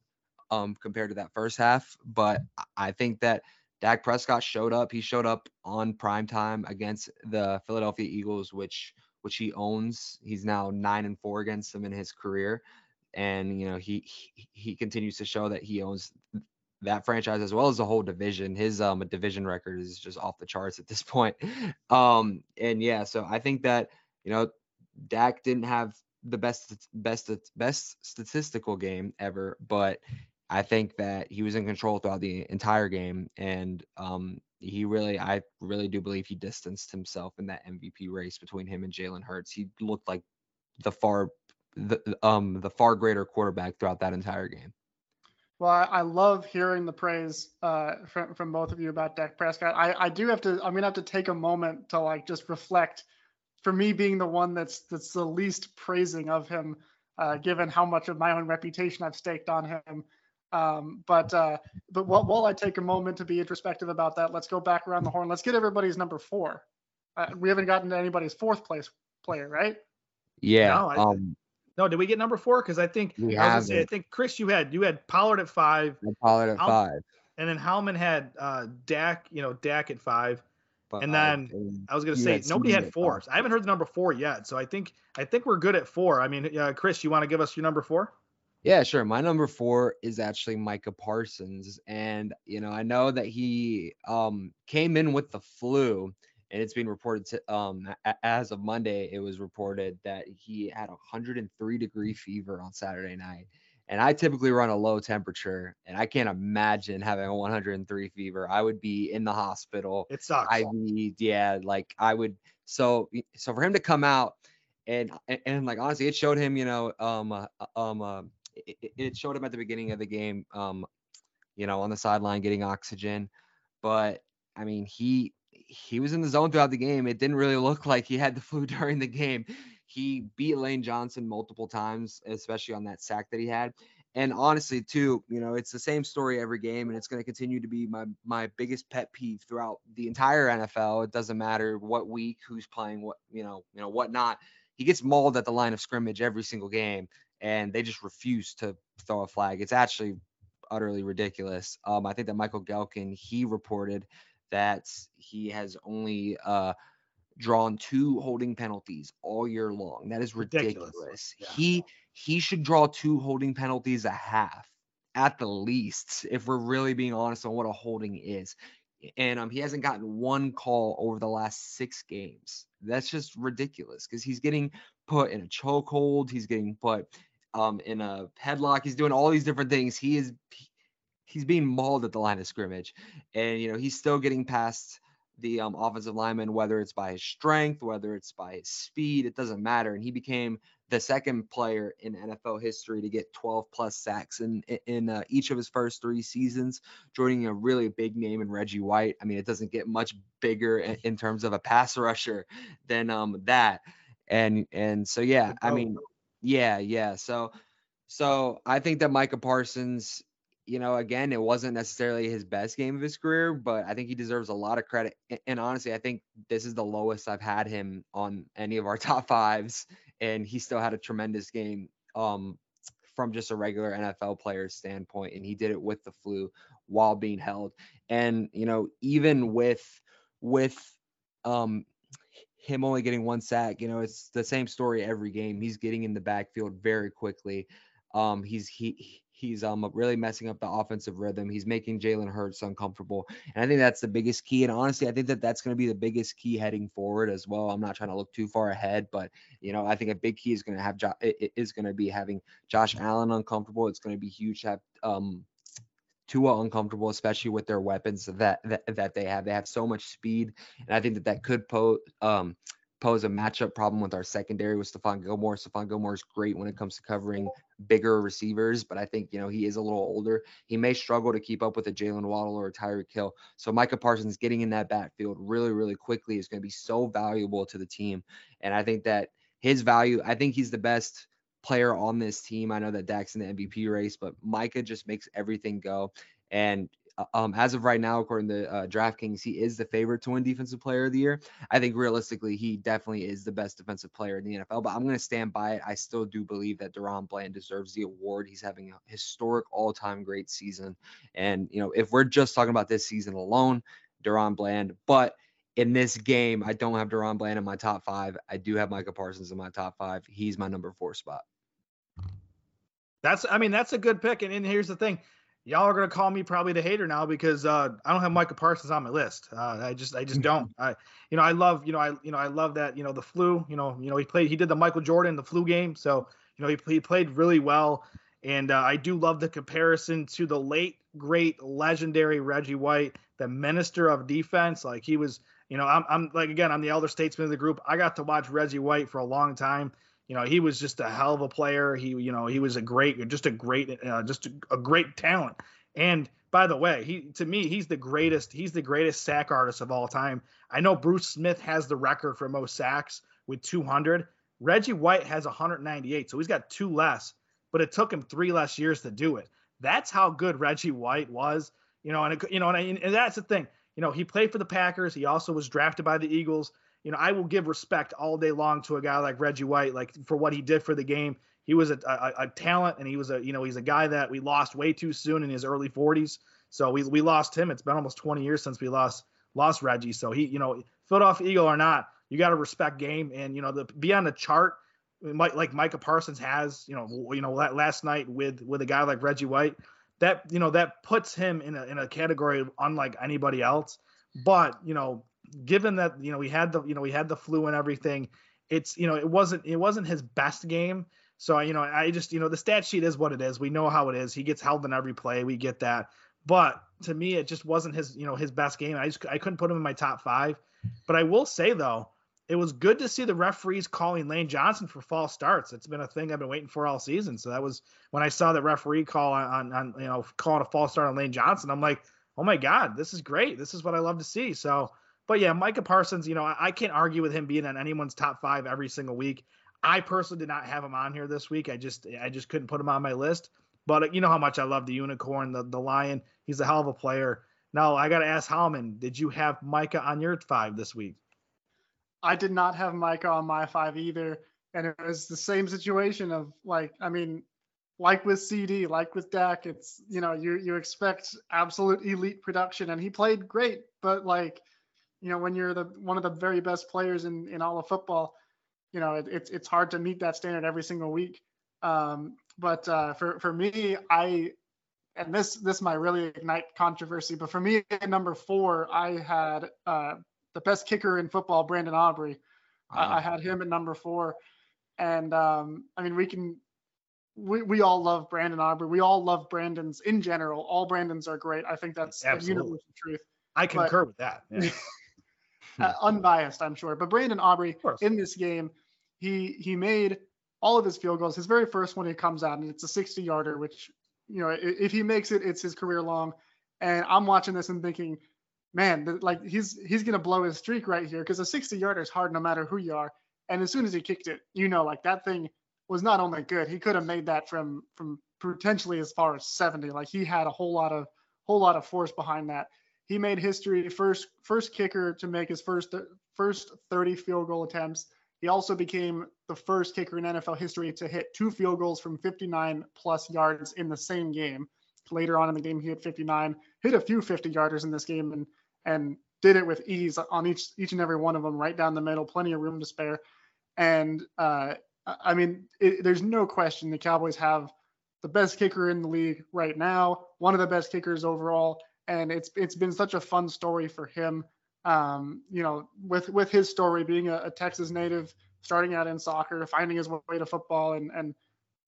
um, compared to that first half, but I think that Dak Prescott showed up. He showed up on prime time against the Philadelphia Eagles, which which he owns. He's now nine and four against them in his career and you know he he, he continues to show that he owns that franchise as well as the whole division. His um division record is just off the charts at this point. Um and yeah, so I think that you know Dak didn't have the best best best statistical game ever, but I think that he was in control throughout the entire game and um he really, I really do believe he distanced himself in that MVP race between him and Jalen Hurts. He looked like the far, the um, the far greater quarterback throughout that entire game. Well, I, I love hearing the praise uh, from from both of you about Dak Prescott. I, I do have to. I'm gonna have to take a moment to like just reflect. For me, being the one that's that's the least praising of him, uh, given how much of my own reputation I've staked on him. Um, but uh, but while, while I take a moment to be introspective about that, let's go back around the horn. Let's get everybody's number four. Uh, we haven't gotten to anybody's fourth place player, right? Yeah. No, I- um, No, did we get number four? Because I think We I, was gonna say, I think Chris, you had you had Pollard at five, I Pollard at five. and then Howman had uh, Dak, you know, Dak at five. But And then and I was gonna say had nobody had four. I haven't heard the number four yet, so I think I think we're good at four. I mean, uh, Chris, you want to give us your number four? Yeah, sure. My number four is actually Micah Parsons. And, you know, I know that he um came in with the flu and it's been reported to, um as of Monday, it was reported that he had a 103 degree fever on Saturday night. And I typically run a low temperature and I can't imagine having a 103 fever. I would be in the hospital. It sucks. IV, yeah, like I would. So, so for him to come out and and, and, like honestly, it showed him, you know, um, uh, um, uh, it- it showed him at the beginning of the game, um, you know, on the sideline getting oxygen, but I mean, he he was in the zone throughout the game. It didn't really look like he had the flu during the game. He beat Lane Johnson multiple times, especially on that sack that he had. And honestly, too, you know, it's the same story every game, and it's going to continue to be my my biggest pet peeve throughout the entire NFL. It doesn't matter what week, who's playing, what you know, you know, whatnot. He gets mauled at the line of scrimmage every single game, and they just refuse to throw a flag. It's actually utterly ridiculous. Um, I think that Michael Gehlken he reported that he has only uh drawn two holding penalties all year long. That is Ridiculous. ridiculous. Yeah. He he should draw two holding penalties a half at the least if we're really being honest on what a holding is. And um he hasn't gotten one call over the last 6 games. That's just ridiculous cuz he's getting put in a chokehold, he's getting put um in a headlock, he's doing all these different things. He is he's being mauled at the line of scrimmage and you know he's still getting past the um, offensive lineman, whether it's by his strength, whether it's by his speed, it doesn't matter. And he became the second player in NFL history to get 12 plus sacks in in- uh, each of his first three seasons, joining a really big name in Reggie White. I mean, it doesn't get much bigger in, in terms of a pass rusher than um that. And and so yeah, I mean, yeah, yeah. So so I think that Micah Parsons you know, again, it wasn't necessarily his best game of his career, but I think he deserves a lot of credit. And honestly, I think this is the lowest I've had him on any of our top fives, and he still had a tremendous game um, from just a regular NFL player's standpoint, and he did it with the flu while being held. And you know, even with with um, him only getting one sack, you know, it's the same story every game. He's getting in the backfield very quickly. Um, he's he he's um really messing up the offensive rhythm. He's making Jalen Hurts uncomfortable, and I think that's the biggest key. And honestly, I think that that's going to be the biggest key heading forward as well. I'm not trying to look too far ahead, but you know, I think a big key is going to have jo- it- is going to be having Josh Allen uncomfortable. It's going to be huge to have um Tua uncomfortable, especially with their weapons that, that that they have. They have so much speed, and I think that that could pose um pose a matchup problem with our secondary with Stephon Gilmore. Stephon Gilmore is great when it comes to covering bigger receivers, but I think you know he is a little older. He may struggle to keep up with a Jaylen Waddle or a Tyreek Hill. So Micah Parsons getting in that backfield really, really quickly is going to be so valuable to the team, and I think that his value. I think he's the best player on this team. I know that Dak's in the MVP race, but Micah just makes everything go. And um, as of right now, according to uh, DraftKings, he is the favorite to win Defensive Player of the Year. I think realistically, he definitely is the best defensive player in the NFL. But I'm going to stand by it. I still do believe that DaRon Bland deserves the award. He's having a historic, all-time great season. And you know, if we're just talking about this season alone, DaRon Bland, but in this game, I don't have DaRon Bland in my top five. I do have Micah Parsons in my top five. He's my number four spot. That's I mean that's a good pick. And, and here's the thing, y'all are gonna call me probably the hater now because uh, I don't have Micah Parsons on my list. Uh, I just I just don't. I you know I love you know I you know I love that you know the flu. You know you know he played he did the Michael Jordan the flu game. So you know he he played really well. And uh, I do love the comparison to the late great legendary Reggie White. the minister of defense. Like he was, you know, I'm, I'm like again, I'm the elder statesman of the group. I got to watch Reggie White for a long time. You know, he was just a hell of a player. He, you know, he was a great, just a great, uh, just a, a great talent. And by the way, he to me, he's the greatest. He's the greatest sack artist of all time. I know Bruce Smith has the record for most sacks with 200. Reggie White has 198, so he's got two less, but it took him three less years to do it. That's how good Reggie White was, you know. And it, you know, and, I, and that's the thing. You know, he played for the Packers. He also was drafted by the Eagles. You know, I will give respect all day long to a guy like Reggie White, like for what he did for the game. He was a, a, a talent, and he was a, you know, he's a guy that we lost way too soon in his early 40s. So we we lost him. It's been almost 20 years since we lost lost Reggie. So he, you know, Philadelphia Eagle or not, you got to respect game and you know the be on the chart like Micah Parsons has, you know, you know last night with with a guy like Reggie White, that you know that puts him in a in a category unlike anybody else. But you know, given that you know we had the you know we had the flu and everything, it's you know it wasn't it wasn't his best game. So you know I just you know the stat sheet is what it is. We know how it is. He gets held in every play. We get that. But to me, it just wasn't his you know his best game. I just I couldn't put him in my top five. But I will say though it was good to see the referees calling Lane Johnson for false starts. It's been a thing I've been waiting for all season. So that was when I saw the referee call on, on you know calling a false start on Lane Johnson. I'm like, oh my god, this is great. This is what I love to see. So, but yeah, Micah Parsons, you know, I, can't argue with him being on anyone's top five every single week. I personally did not have him on here this week. I just I just couldn't put him on my list. But uh, you know how much I love the unicorn, the the lion. He's a hell of a player. Now I got to ask Howman, did you have Micah on your five this week? I did not have Micah on my five either. And it was the same situation of like, I mean, like with CeeDee, like with Dak, it's you know, you you expect absolute elite production and he played great, but like, you know, when you're the one of the very best players in, in all of football, you know, it, it's it's hard to meet that standard every single week. Um, but uh, for for me, I and this this might really ignite controversy, but for me at number four, I had uh, the best kicker in football, Brandon Aubrey. I, I, had him at number four, and um, I mean we can. We, we all love Brandon Aubrey. We all love Brandons in general. All Brandons are great. I think that's Absolutely. a universal truth. I concur but, with that. Yeah. Uh, unbiased, I'm sure. But Brandon Aubrey in this game, he he made all of his field goals. His very first one, he comes out and it's a 60 yarder, which you know if he makes it, it's his career long. And I'm watching this and thinking, man, like he's he's gonna blow his streak right here because a 60 yarder is hard no matter who you are. And as soon as he kicked it, you know, like that thing was not only good, he could have made that from from potentially as far as 70. Like he had a whole lot of whole lot of force behind that. He made history first first kicker to make his first first 30 field goal attempts. He also became the first kicker in NFL history to hit two field goals from 59 plus yards in the same game. Later on in the game, he hit 59, hit a few 50 yarders in this game, and and did it with ease on each each and every one of them, right down the middle, plenty of room to spare. And uh, I mean, it, there's no question the Cowboys have the best kicker in the league right now, one of the best kickers overall, and it's it's been such a fun story for him. Um, you know, with with his story being a, a Texas native, starting out in soccer, finding his way to football, and and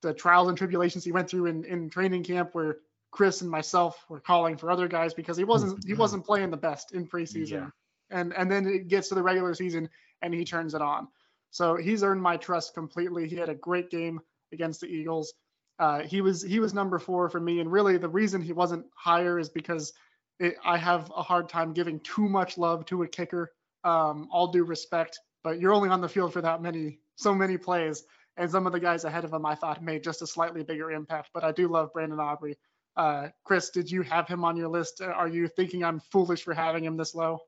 the trials and tribulations he went through in, in training camp where Chris and myself were calling for other guys because he wasn't he wasn't playing the best in preseason. Yeah. And and then it gets to the regular season and he turns it on. So he's earned my trust completely. He had a great game against the Eagles. Uh, he was he was number four for me, and really the reason he wasn't higher is because it, I have a hard time giving too much love to a kicker. Um, all due respect, but you're only on the field for that many so many plays, and some of the guys ahead of him I thought made just a slightly bigger impact. But I do love Brandon Aubrey. Uh, Chris, did you have him on your list? Are you thinking I'm foolish for having him this low?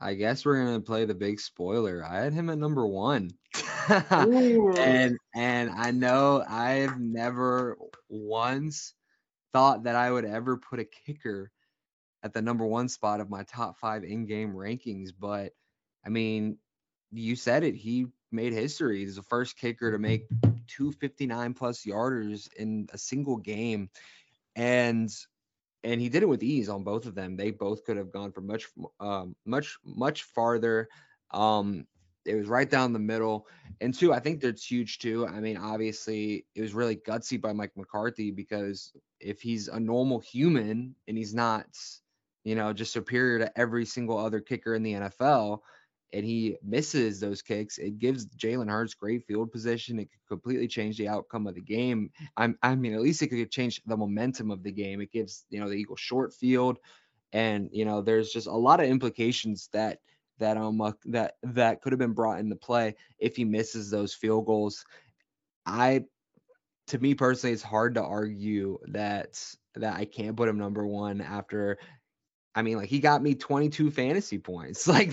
I guess we're gonna play the big spoiler. I had him at number one, and and I know I've never once thought that I would ever put a kicker at the number one spot of my top five in-game rankings. But I mean, you said it. He made history. He's the first kicker to make 259 plus yarders in a single game and and he did it with ease on both of them. They both could have gone for much um, much much farther. Um, it was right down the middle. And two, I think that's huge too. I mean, obviously, it was really gutsy by Mike McCarthy because if he's a normal human and he's not, you know, just superior to every single other kicker in the NFL and he misses those kicks, it gives Jalen Hurts great field position. It could completely change the outcome of the game. I'm, I mean, at least it could change the momentum of the game. It gives, you know, the Eagles short field. And, you know, there's just a lot of implications that that um uh, that that could have been brought into play if he misses those field goals. I to me personally, it's hard to argue that that I can't put him number one after I mean, like he got me 22 fantasy points. Like,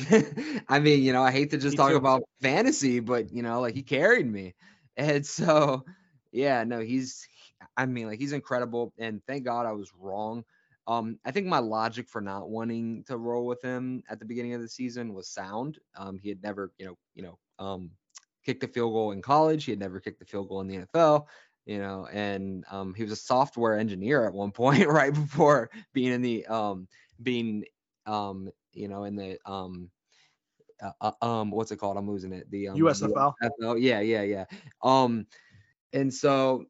I mean, you know, I hate to just me talk too. about fantasy, but you know, like he carried me. And so, yeah, no, he's, I mean, like he's incredible. And thank God I was wrong. Um, I think my logic for not wanting to roll with him at the beginning of the season was sound. Um, he had never, you know, you know, um, kicked a field goal in college. He had never kicked a field goal in the NFL you know, and um, he was a software engineer at one point, right before being in the um, being um you know in the um uh, uh, um what's it called? I'm losing it. The um, usfl USFL. yeah yeah yeah. Um and so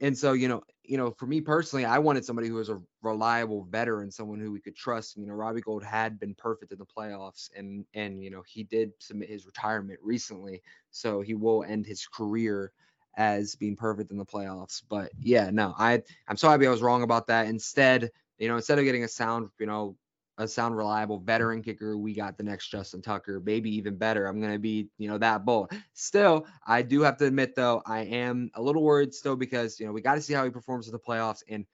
and so you know you know for me personally i wanted somebody who was a reliable veteran someone who we could trust. You know robbie gould had been perfect in the playoffs and and you know he did submit his retirement recently. So he will end his career as being perfect in the playoffs. But yeah no i i'm sorry i was wrong about that. Instead you know, instead of getting a sound, you know, a sound reliable veteran kicker, we got the next Justin Tucker, maybe even better. I'm going to be, you know, that bold. Still, I do have to admit, though, I am a little worried still because, you know, we got to see how he performs in the playoffs. And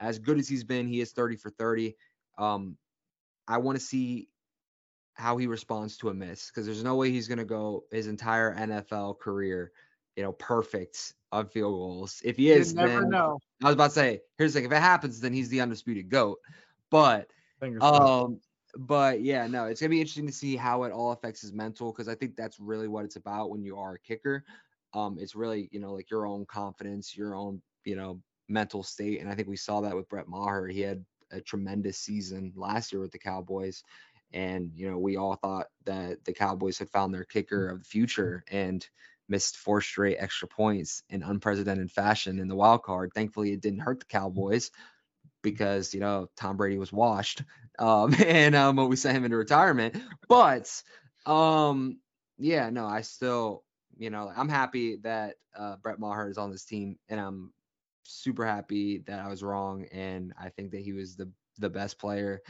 as good as he's been, he is 30 for 30. Um, I want to see how he responds to a miss because there's no way he's going to go his entire NFL career, you know, perfect on field goals. If he is, then know. I was about to say, here's the thing: if it happens, then he's the undisputed goat. But, um, but yeah, no, it's gonna be interesting to see how it all affects his mental because I think that's really what it's about when you are a kicker. Um, it's really you know like your own confidence, your own you know mental state, and I think we saw that with Brett Maher. He had a tremendous season last year with the Cowboys. And you know, we all thought that the Cowboys had found their kicker of the future, and missed four straight extra points in unprecedented fashion in the wild card. Thankfully, it didn't hurt the Cowboys because you know Tom Brady was washed, um, and um, we sent him into retirement. But um, yeah, no, I still, you know, I'm happy that uh, Brett Maher is on this team, and I'm super happy that I was wrong, and I think that he was the the best player.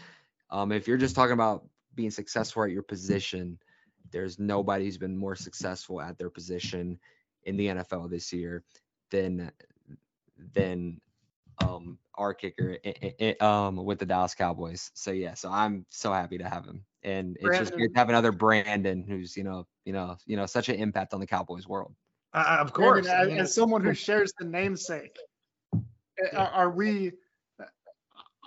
Um, if you're just talking about being successful at your position, there's nobody who's been more successful at their position in the NFL this year than than um our kicker it, it, um with the Dallas Cowboys. So yeah, so I'm so happy to have him, and it's Brandon. just great to have another Brandon who's you know you know you know such an impact on the Cowboys world. Uh, of course, Brandon, as, as someone who shares the namesake, eh, are, are we?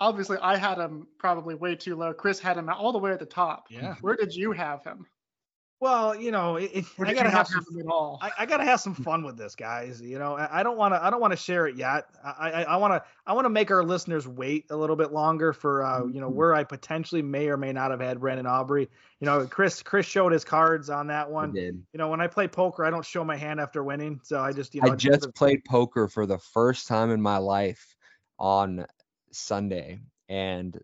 Obviously, I had him probably way too low. Chris had him all the way at the top. Yeah. Where did you have him? Well, you know, it, I gotta have some. I, I, gotta have some fun with this, guys. You know, I, I don't want to. I don't want to share it yet. I I want to. I want to make our listeners wait a little bit longer for uh, you know where I potentially may or may not have had Brandon Aubrey. You know, Chris Chris showed his cards on that one. did. You know, when I play poker, I don't show my hand after winning, so I just you know. I just played poker for the first time in my life on Sunday, and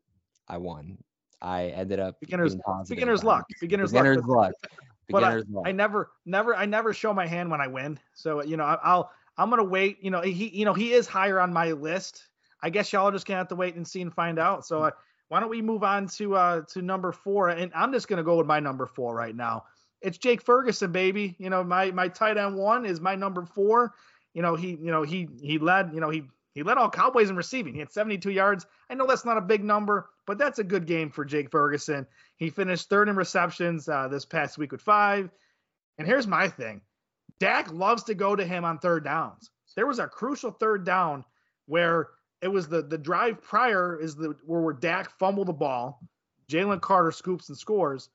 I won. I ended up beginner's beginner's luck. Beginner's, beginner's luck. luck but I, I, never, never, I never show my hand when I win. So you know, I, I'll, I'm gonna wait. You know, he, you know, he is higher on my list. I guess y'all are just gonna have to wait and see and find out. So uh, why don't we move on to uh to number four? And I'm just gonna go with my number four right now. It's Jake Ferguson, baby. You know, my my tight end one is my number four. You know, he, you know, he he led. You know, he he led all Cowboys in receiving. He had 72 yards. I know that's not a big number, but that's a good game for Jake Ferguson. He finished third in receptions uh, this past week with five. And here's my thing Dak loves to go to him on third downs. There was a crucial third down where it was the the drive prior is the where, where Dak fumbled the ball. Jalen Carter scoops and scores.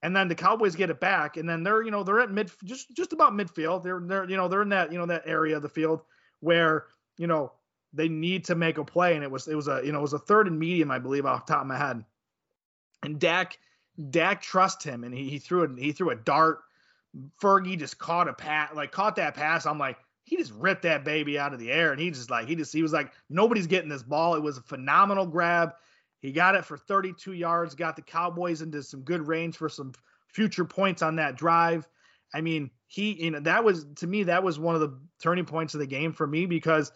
And then the Cowboys get it back, and then they're you know they're at mid just just about midfield. They're they're you know they're in that you know that area of the field where you know they need to make a play, and it was it was a you know it was a third and medium, I believe, off top of my head. And Dak Dak trust him, and he, he threw it. He threw a dart. Fergie just caught a pat, like caught that pass. I'm like, he just ripped that baby out of the air, and he just like he just he was like, nobody's getting this ball. It was a phenomenal grab. He got it for 32 yards, got the Cowboys into some good range for some future points on that drive. I mean, he, you know, that was to me, that was one of the turning points of the game for me because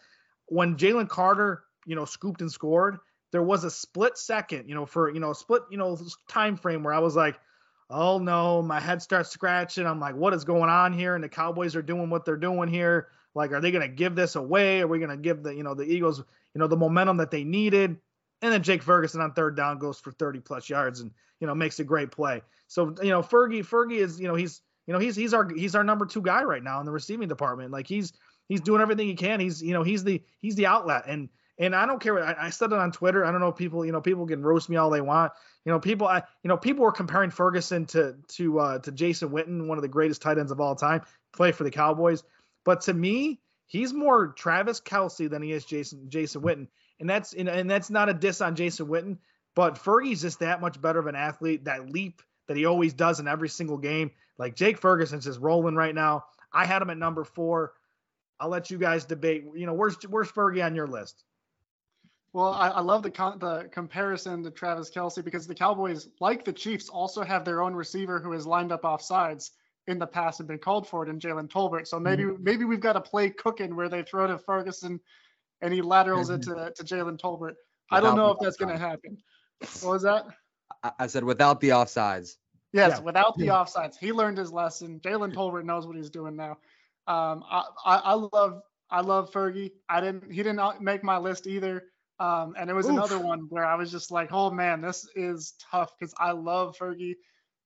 when Jalen Carter, you know, scooped and scored, there was a split second, you know, for, you know, split, you know, time frame where I was like, oh no, my head starts scratching. I'm like, what is going on here? And the Cowboys are doing what they're doing here. Like, are they going to give this away? Are we going to give the, you know, the Eagles, you know, the momentum that they needed? And then Jake Ferguson on third down goes for 30 plus yards and, you know, makes a great play. So, you know, Fergie, Fergie is, you know, he's, you know, he's, he's our, he's our number two guy right now in the receiving department. Like he's, he's doing everything he can. He's, you know, he's the, he's the outlet. And, and I don't care. I, I said it on Twitter. I don't know if people, you know, people can roast me all they want. You know, people, I, you know, people were comparing Ferguson to, to, uh, to Jason Witten, one of the greatest tight ends of all time, play for the Cowboys. But to me, he's more Travis Kelce than he is Jason Jason Witten, and that's and that's not a diss on Jason Witten, but Fergie's just that much better of an athlete. That leap that he always does in every single game, like Jake Ferguson's just rolling right now. I had him at number four. I'll let you guys debate. You know, where's where's Fergie on your list? Well, I, I love the con- the comparison to Travis Kelce because the Cowboys, like the Chiefs, also have their own receiver who is lined up off sides in the past and been called for it in Jalen Tolbert. So maybe mm-hmm. maybe we've got a play cooking where they throw to Ferguson and he laterals mm-hmm. it to, to Jalen Tolbert. Without I don't know if that's going to happen. What was that? I said without the offsides. Yes, yeah. without the offsides. He learned his lesson. Jalen Tolbert knows what he's doing now. Um, I, I, I love I love Fergie. I didn't he didn't make my list either. Um, and it was Oof. another one where I was just like, oh man, this is tough because I love Fergie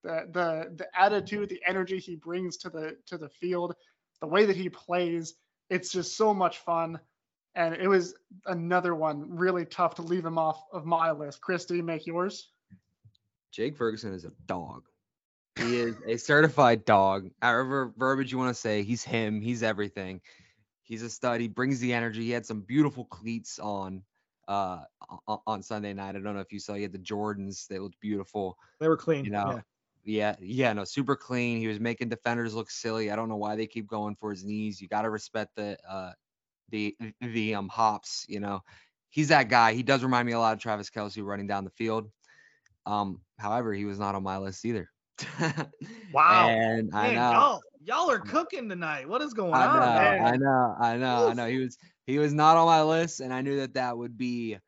the the the attitude, the energy he brings to the to the field, the way that he plays, it's just so much fun. And it was another one really tough to leave him off of my list. Chris, do you make yours? Jake Ferguson is a dog. He is a certified dog. However verbiage you want to say, he's him. He's everything. He's a stud. He brings the energy. He had some beautiful cleats on uh on Sunday night. I don't know if you saw. He had the Jordans. They looked beautiful. They were clean. You know, yeah. Yeah, yeah, no, super clean. He was making defenders look silly. I don't know why they keep going for his knees. You got to respect the uh the the um hops, you know. He's that guy. He does remind me a lot of Travis Kelce running down the field. Um, however, he was not on my list either. wow. And man, I know y'all, y'all are mm. cooking tonight. What is going I on? Man? I know, I know, I know. He was he was not on my list, and I knew that that would be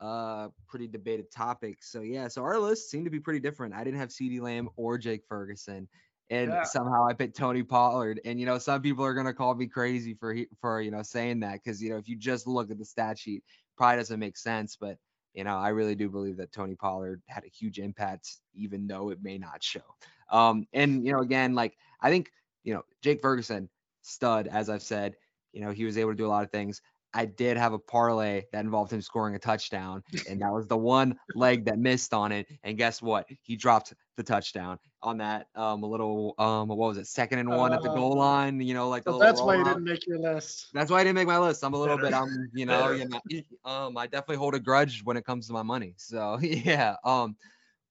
a pretty debated topic. So yeah, so our list seemed to be pretty different. I didn't have CeeDee Lamb or Jake Ferguson. And yeah. somehow I picked Tony Pollard. And you know, some people are gonna call me crazy for for you know saying that because you know if you just look at the stat sheet, probably doesn't make sense. But you know, I really do believe that Tony Pollard had a huge impact, even though it may not show. Um, and you know, again, like I think you know Jake Ferguson, stud, as I've said. You know, he was able to do a lot of things. I did have a parlay that involved him scoring a touchdown, and that was the one leg that missed on it. And guess what? He dropped the touchdown on that um a little um what was it second and one uh, at the goal uh, line? You know, like so that's why you didn't make your list. That's why I didn't make my list. I'm a little bit um you know you know um I definitely hold a grudge when it comes to my money. So yeah um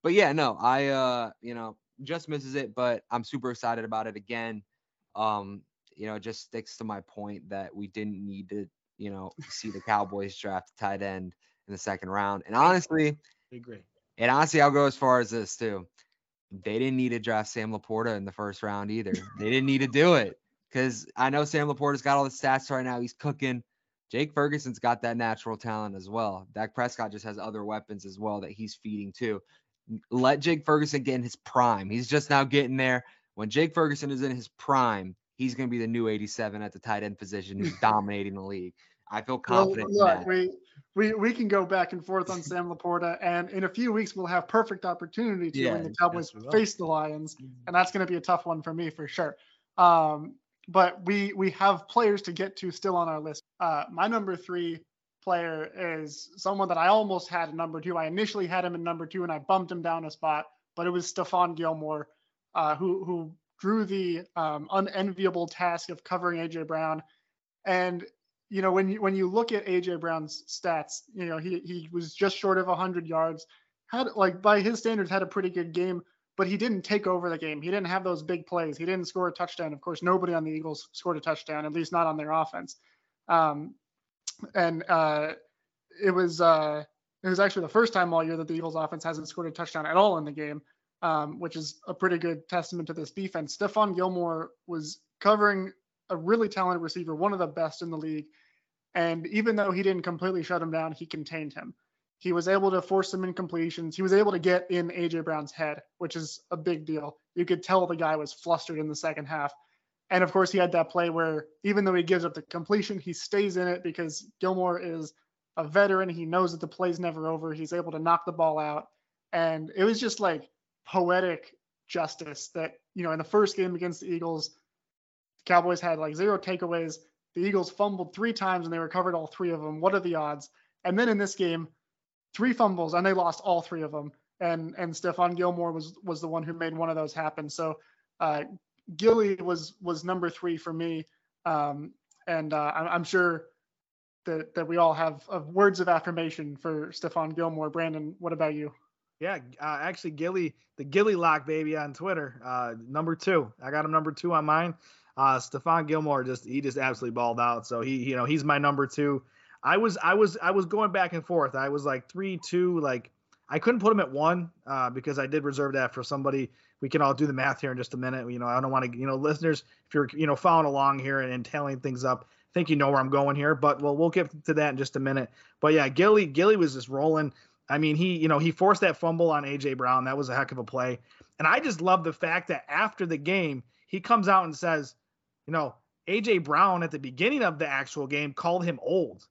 but yeah no I uh you know just misses it, but I'm super excited about it again. Um you know, it just sticks to my point that we didn't need to you know, see the Cowboys draft a tight end in the second round. And honestly, I agree. And honestly, I'll go as far as this too. They didn't need to draft Sam LaPorta in the first round either. they didn't need to do it because I know Sam LaPorta's got all the stats right now. He's cooking. Jake Ferguson's got that natural talent as well. Dak Prescott just has other weapons as well that he's feeding too. Let Jake Ferguson get in his prime. He's just now getting there. When Jake Ferguson is in his prime, he's going to be the new 87 at the tight end position who's dominating the league. I feel confident. Well, look, we, we we can go back and forth on Sam LaPorta, and in a few weeks we'll have perfect opportunity to yeah, when the Cowboys face the Lions, and that's going to be a tough one for me for sure. Um, but we we have players to get to still on our list. Uh, my number three player is someone that I almost had in number two. I initially had him in number two, and I bumped him down a spot, but it was Stephon Gilmore, uh, who who drew the um, unenviable task of covering AJ Brown. And you know, when you when you look at AJ Brown's stats, you know, he he was just short of 100 yards. Had like by his standards had a pretty good game, but he didn't take over the game. He didn't have those big plays. He didn't score a touchdown. Of course, nobody on the Eagles scored a touchdown, at least not on their offense. Um, and uh, it was uh, it was actually the first time all year that the Eagles offense hasn't scored a touchdown at all in the game, um, which is a pretty good testament to this defense. Stephon Gilmore was covering a really talented receiver, one of the best in the league. And even though he didn't completely shut him down, he contained him. He was able to force some incompletions. He was able to get in AJ Brown's head, which is a big deal. You could tell the guy was flustered in the second half. And of course, he had that play where even though he gives up the completion, he stays in it because Gilmore is a veteran. He knows that the play's never over. He's able to knock the ball out. And it was just like poetic justice that, you know, in the first game against the Eagles, the Cowboys had like zero takeaways. The Eagles fumbled three times and they recovered all three of them. What are the odds? And then in this game, three fumbles and they lost all three of them. And and Stephon Gilmore was was the one who made one of those happen. So uh, Gilly was was number three for me. Um, and uh, I'm sure that that we all have of words of affirmation for Stephon Gilmore. Brandon, what about you? Yeah, uh, actually, Gilly, the Gilly Lock baby on Twitter, uh, number two. I got him number two on mine. Uh, Stephon Gilmore just he just absolutely balled out. So he, you know, he's my number two. I was I was I was going back and forth. I was like three two, like I couldn't put him at one uh, because I did reserve that for somebody. We can all do the math here in just a minute. You know, I don't want to, you know, listeners, if you're, you know, following along here and, and tallying things up, I think you know where I'm going here. But well, we'll get to that in just a minute. But yeah, Gilly, Gilly was just rolling. I mean, he, you know, he forced that fumble on AJ Brown. That was a heck of a play. And I just love the fact that after the game, he comes out and says, you know, AJ Brown at the beginning of the actual game called him old.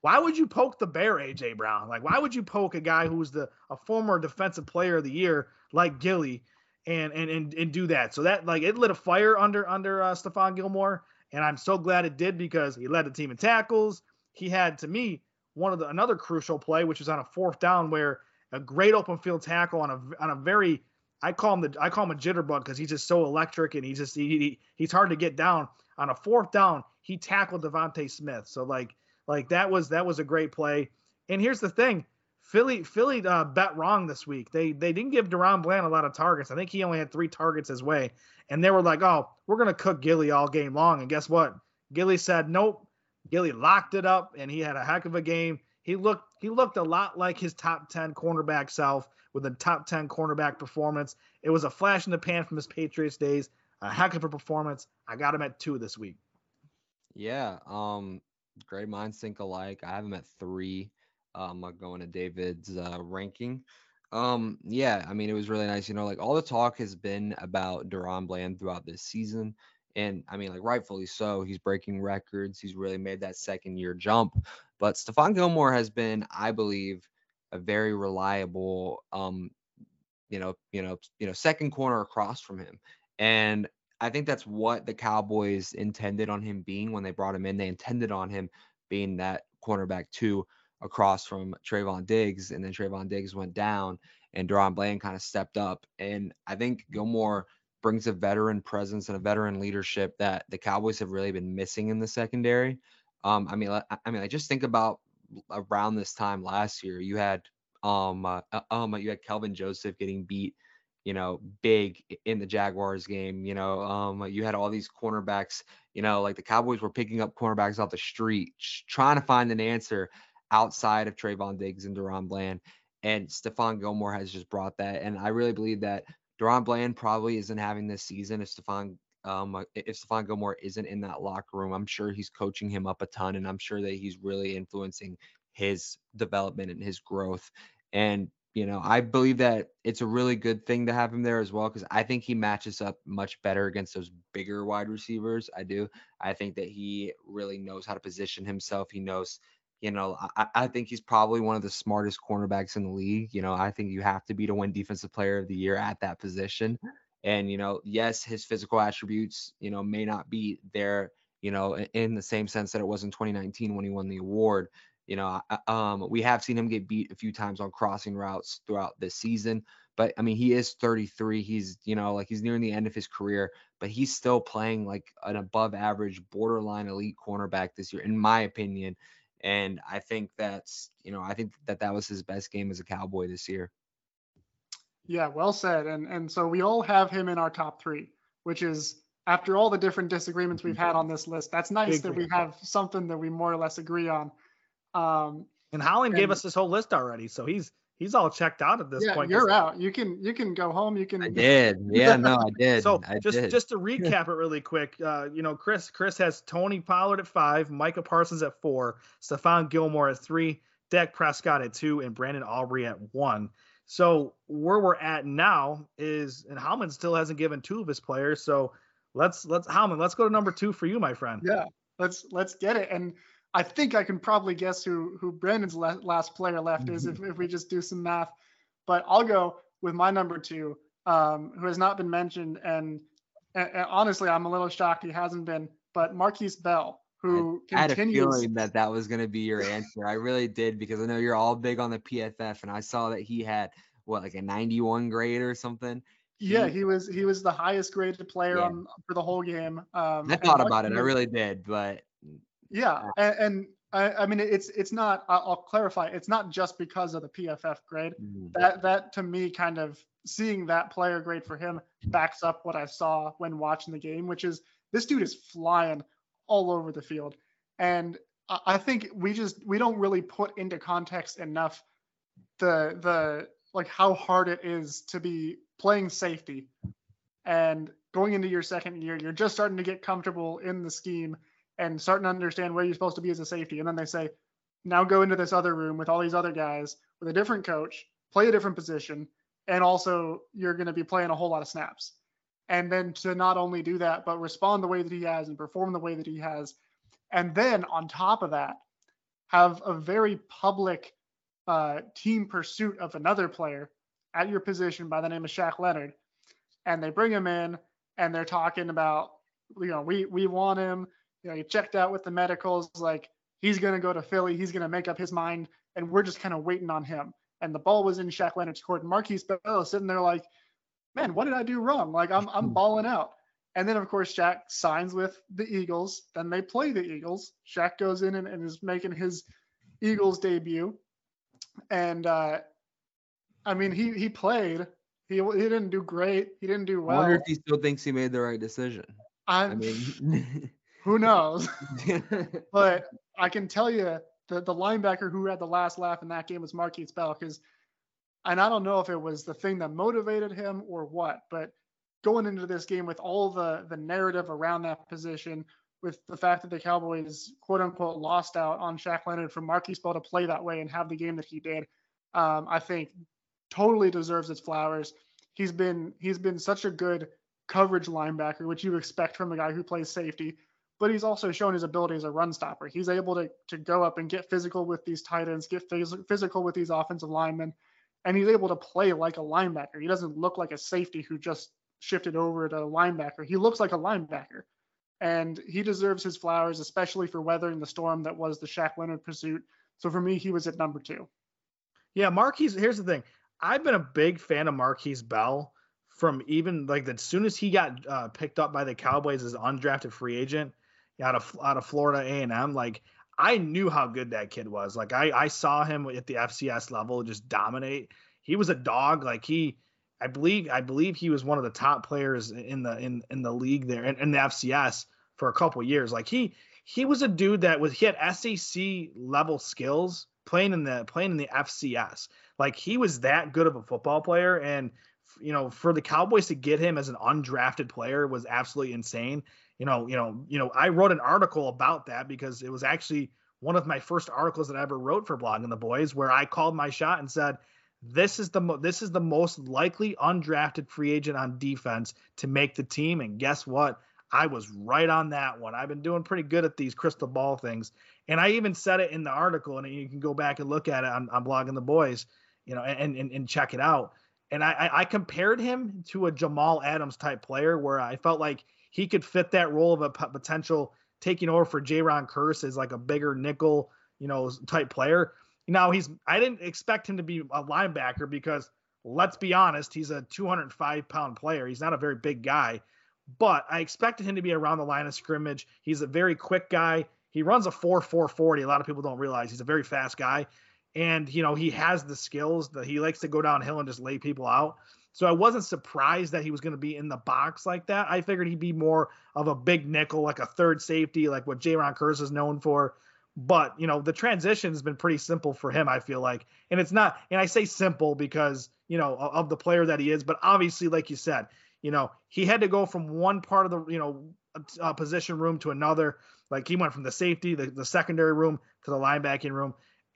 Why would you poke the bear, AJ Brown? Like, why would you poke a guy who's the a former defensive player of the year like Gilly and and and, and do that? So that like it lit a fire under under uh, Stephon Gilmore, and I'm so glad it did because he led the team in tackles. He had to me one of the another crucial play, which was on a fourth down where a great open field tackle on a on a very I call him the I call him a jitterbug because he's just so electric and he's just he, he, he's hard to get down. On a fourth down, he tackled DeVonta Smith. So like like that was that was a great play. And here's the thing, Philly Philly uh, bet wrong this week. They they didn't give DaRon Bland a lot of targets. I think he only had three targets his way, and they were like, "Oh, we're gonna cook Gilly all game long." And guess what? Gilly said, "Nope." Gilly locked it up, and he had a heck of a game. He looked he looked a lot like his top ten cornerback self with a top ten cornerback performance. It was a flash in the pan from his Patriots days. A heck of a performance. I got him at two this week. Yeah, um, great minds think alike. I have him at three. Um, I'm going to David's uh, ranking. Um, yeah, I mean, it was really nice. You know, like all the talk has been about DaRon Bland throughout this season. And I mean, like rightfully so. He's breaking records. He's really made that second year jump. But Stephon Gilmore has been, I believe, a very reliable um, you know, you know, you know, second corner across from him. And I think that's what the Cowboys intended on him being when they brought him in. They intended on him being that cornerback two across from Trevon Diggs, and then Trevon Diggs went down, and DaRon Bland kind of stepped up. And I think Gilmore brings a veteran presence and a veteran leadership that the Cowboys have really been missing in the secondary. Um, I mean, I, I mean, I just think about around this time last year, you had um, uh, uh um, you had Kelvin Joseph getting beat you know, big in the Jaguars game. You know, um, you had all these cornerbacks, you know, like the Cowboys were picking up cornerbacks off the street, trying to find an answer outside of Trevon Diggs and DaRon Bland. And Stephon Gilmore has just brought that. And I really believe that DaRon Bland probably isn't having this season if Stephon um, uh, if Stephon Gilmore isn't in that locker room. I'm sure he's coaching him up a ton, and I'm sure that he's really influencing his development and his growth. And you know, I believe that it's a really good thing to have him there as well because I think he matches up much better against those bigger wide receivers. I do. I think that he really knows how to position himself. He knows, you know, I, I think he's probably one of the smartest cornerbacks in the league. You know, I think you have to be to win Defensive Player of the Year at that position. And, you know, yes, his physical attributes, you know, may not be there, you know, in the same sense that it was in 2019 when he won the award. You know, um, we have seen him get beat a few times on crossing routes throughout this season, but I mean, he is 33. He's, you know, like he's nearing the end of his career, but he's still playing like an above average, borderline elite cornerback this year, in my opinion. And I think that's, you know, I think that that was his best game as a Cowboy this year. Yeah, well said. And and so we all have him in our top three, which is after all the different disagreements we've had on this list. That's nice that we have something that we more or less agree on. Um, And Halling and, gave us this whole list already, so he's he's all checked out at this yeah, point. You're out. You can you can go home. You can. I did. Yeah, no, I did. so I just did. just to recap it really quick, uh, you know, Chris Chris has Tony Pollard at five, Micah Parsons at four, Stephon Gilmore at three, Dak Prescott at two, and Brandon Aubrey at one. So where we're at now is, and Howman still hasn't given two of his players. So let's let's Howman, let's go to number two for you, my friend. Yeah, let's let's get it. And I think I can probably guess who who Brandon's last player left is if, if we just do some math. But I'll go with my number two, um, who has not been mentioned, and, and, and, honestly, I'm a little shocked he hasn't been. But Markquese Bell, who I, had continues. a feeling that that was going to be your answer. I really did because I know you're all big on the PFF, and I saw that he had what like a 91 grade or something. Yeah, he was he was the highest graded player yeah. on for the whole game. Um, I thought about it, I really did, but yeah, and, and I, I, mean it's it's not. I'll clarify. It's not just because of the PFF grade. Mm-hmm. That that to me kind of seeing that player grade for him backs up what I saw when watching the game, which is this dude is flying all over the field, and I think we just we don't really put into context enough the the like how hard it is to be playing safety and going into your second year you're just starting to get comfortable in the scheme and starting to understand where you're supposed to be as a safety. And then they say, now go into this other room with all these other guys with a different coach, play a different position, and also you're going to be playing a whole lot of snaps. And then to not only do that, but respond the way that he has and perform the way that he has. And then on top of that, have a very public uh, team pursuit of another player at your position by the name of Shaq Leonard. And they bring him in and they're talking about, you know, we we want him you know, he checked out with the medicals, like he's going to go to Philly, he's going to make up his mind, and we're just kind of waiting on him. And the ball was in Shaq Leonard's court, and Markquese Bell sitting there like, man, what did I do wrong? Like I'm I'm balling out. And then of course Shaq signs with the Eagles. Then they play the Eagles. Shaq goes in and, and is making his Eagles debut. And uh, I mean he he played. He he didn't do great. He didn't do well. I wonder if he still thinks he made the right decision. I'm, I mean Who knows? but I can tell you the, the linebacker who had the last laugh in that game was Markquese Bell because, and I don't know if it was the thing that motivated him or what, but going into this game with all the the narrative around that position, with the fact that the Cowboys quote unquote lost out on Shaq Leonard for Markquese Bell to play that way and have the game that he did, um, I think totally deserves its flowers. He's been he's been such a good coverage linebacker, which you expect from a guy who plays safety but he's also shown his ability as a run stopper. He's able to to go up and get physical with these tight ends, get phys- physical with these offensive linemen, and he's able to play like a linebacker. He doesn't look like a safety who just shifted over to a linebacker. He looks like a linebacker, and he deserves his flowers, especially for weathering the storm that was the Shaq Leonard pursuit. So for me, he was at number two. Yeah, Markquese. Here's the thing. I've been a big fan of Markquese Bell from even like as soon as he got uh, picked up by the Cowboys as undrafted free agent out of out of Florida A and M. Like I knew how good that kid was. Like I I saw him at the FCS level just dominate. He was a dog. Like he, I believe I believe he was one of the top players in the in in the league there in, in the FCS for a couple years. Like he he was a dude that was he had SEC level skills playing in the playing in the FCS. Like he was that good of a football player and you know for the Cowboys to get him as an undrafted player was absolutely insane you know, you know, you know, I wrote an article about that because it was actually one of my first articles that I ever wrote for Blogging the Boys, where I called my shot and said, "This is the mo- this is the most likely undrafted free agent on defense to make the team." And guess what? I was right on that one. I've been doing pretty good at these crystal ball things, and I even said it in the article, and you can go back and look at it on, on Blogging the Boys, you know, and and, and check it out. And I, I compared him to a Jamal Adams type player, where I felt like he could fit that role of a potential taking over for Jayron Kearse as like a bigger nickel, you know, type player. Now he's I didn't expect him to be a linebacker because let's be honest, he's a 205 pound player. He's not a very big guy, but I expected him to be around the line of scrimmage. He's a very quick guy. He runs a 4 4 40. A lot of people don't realize he's a very fast guy. And, you know, he has the skills that he likes to go downhill and just lay people out. So I wasn't surprised that he was going to be in the box like that. I figured he'd be more of a big nickel, like a third safety, like what Jayron Kearse is known for. but you know the transition has been pretty simple for him. I feel like, and it's not. And I say simple because you know of the player that he is, but obviously, like you said, you know he had to go from one part of the you know uh, position room to another. Like he went from the safety, the, the secondary room to the linebacking room.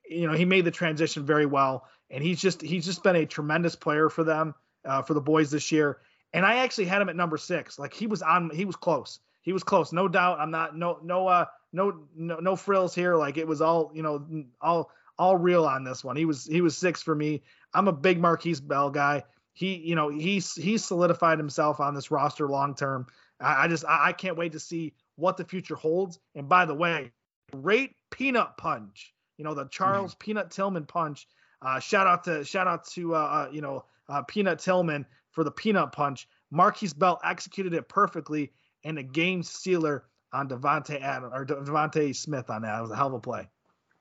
You know, he made the transition very well, and he's just he's just been a tremendous player for them, uh, for the boys this year. And I actually had him at number six. Like he was on, he was close. He was close, no doubt. I'm not no no uh no no no frills here. Like it was all you know all all real on this one. He was he was six for me. I'm a big Markquese Bell guy. He you know he's he's solidified himself on this roster long term. I, I just I, I can't wait to see what the future holds. And by the way, great peanut punch. You know the Charles mm-hmm. Peanut Tillman punch. Uh, shout out to shout out to uh, uh, you know uh, Peanut Tillman for the peanut punch. Markquese Bell executed it perfectly and a game sealer on Davante Adam or DeVonta Smith on that. It was a hell of a play.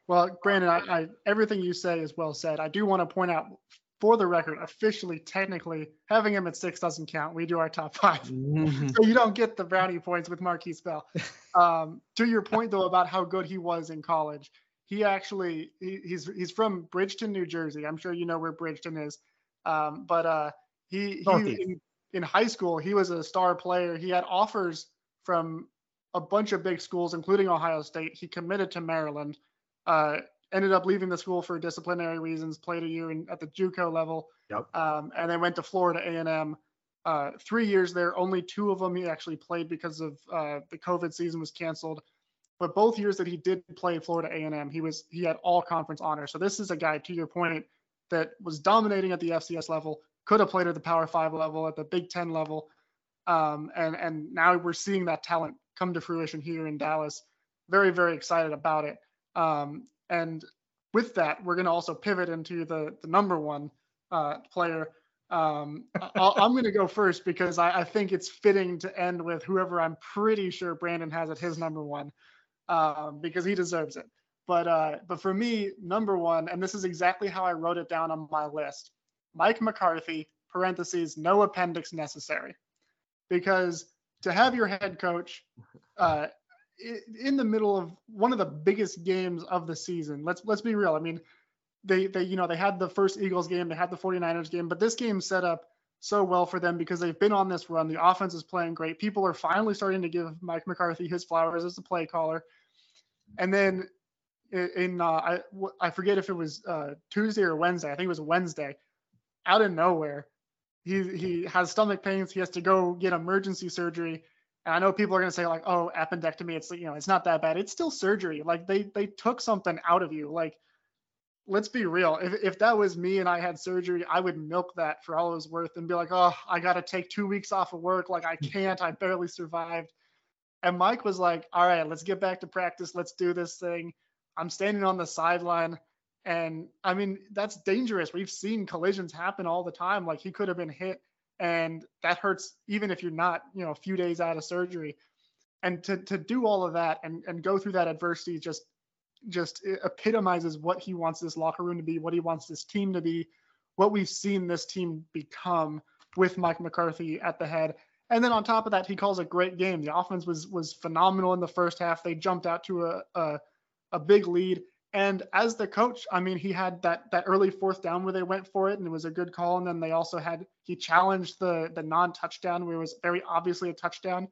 Well, Brandon, I, I, everything you say is well said. I do want to point out, for the record, officially, technically, having him at six doesn't count. We do our top 5 mm-hmm. so you don't get the brownie points with Markquese Bell. Um, to your point though about how good he was in college, he actually he, he's he's from Bridgeton, New Jersey. I'm sure you know where Bridgeton is, um, but uh, he he in, in high school he was a star player. He had offers from a bunch of big schools, including Ohio State. He committed to Maryland, uh, ended up leaving the school for disciplinary reasons, played a year in, at the JUCO level, yep. um, and then went to Florida A&M. Uh, three years there, only two of them he actually played because of uh, the COVID season was canceled. But both years that he did play Florida A&M, he was he had all conference honors. So this is a guy, to your point, that was dominating at the FCS level, could have played at the Power Five level, at the Big Ten level, um, and and now we're seeing that talent come to fruition here in Dallas. Very, very excited about it. Um, and with that, we're going to also pivot into the, the number one uh, player. Um, i am going to go first because I, I, think it's fitting to end with whoever I'm pretty sure Brandon has at his number one um, because he deserves it. But uh, but for me, number one, and this is exactly how I wrote it down on my list: Mike McCarthy (parentheses no appendix necessary), because to have your head coach uh, in the middle of one of the biggest games of the season. Let's let's be real. I mean, they they you know they had the first Eagles game, they had the 49ers game, but this game set up so well for them because they've been on this run. The offense is playing great. People are finally starting to give Mike McCarthy his flowers as a play caller. And then in uh, I I forget if it was uh, Tuesday or Wednesday. I think it was Wednesday. Out of nowhere, he he has stomach pains. He has to go get emergency surgery. And I know people are going to say like, "Oh, appendectomy, it's you know, it's not that bad. It's still surgery. Like they they took something out of you. Like let's be real. If if that was me and I had surgery, I would milk that for all it was worth and be like, "Oh, I got to take 2 weeks off of work. Like I can't. I barely survived." And Mike was like, "All right, let's get back to practice. Let's do this thing." I'm standing on the sideline and I mean, that's dangerous. We've seen collisions happen all the time. Like he could have been hit, and that hurts even if you're not, you know, a few days out of surgery. And to to do all of that and and go through that adversity just just epitomizes what he wants this locker room to be, what he wants this team to be, what we've seen this team become with Mike McCarthy at the head. And then on top of that, he calls a great game. The offense was was phenomenal in the first half. They jumped out to a, a, a big lead and as the coach, I mean, he had that that early fourth down where they went for it, and it was a good call. And then they also had he challenged the the non-touchdown where it was very obviously a touchdown.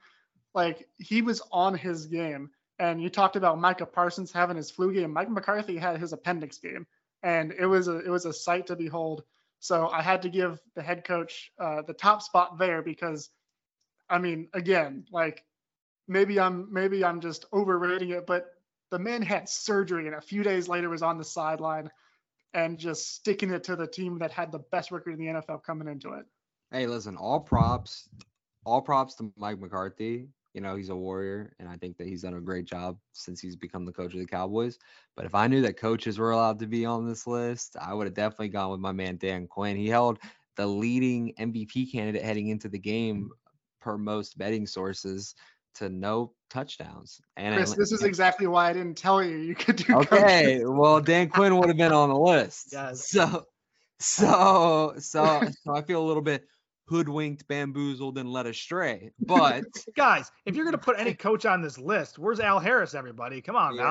Like he was on his game. And you talked about Micah Parsons having his flu game. Mike McCarthy had his appendix game, and it was a it was a sight to behold. So I had to give the head coach uh, the top spot there because, I mean, again, like maybe I'm maybe I'm just overrating it, but the man had surgery and a few days later was on the sideline and just sticking it to the team that had the best record in the NFL coming into it. Hey, listen, all props, all props to Mike McCarthy. You know, he's a warrior, and I think that he's done a great job since he's become the coach of the Cowboys. But if I knew that coaches were allowed to be on this list, I would have definitely gone with my man Dan Quinn. He held the leading MVP candidate heading into the game per most betting sources to no touchdowns. And Chris, I, this is exactly why I didn't tell you you could do. Okay, well Dan Quinn would have been on the list. Yes. So, so, so, so I feel a little bit hoodwinked, bamboozled, and led astray. But guys, if you're gonna put any coach on this list, where's Al Harris? Everybody, come on yeah.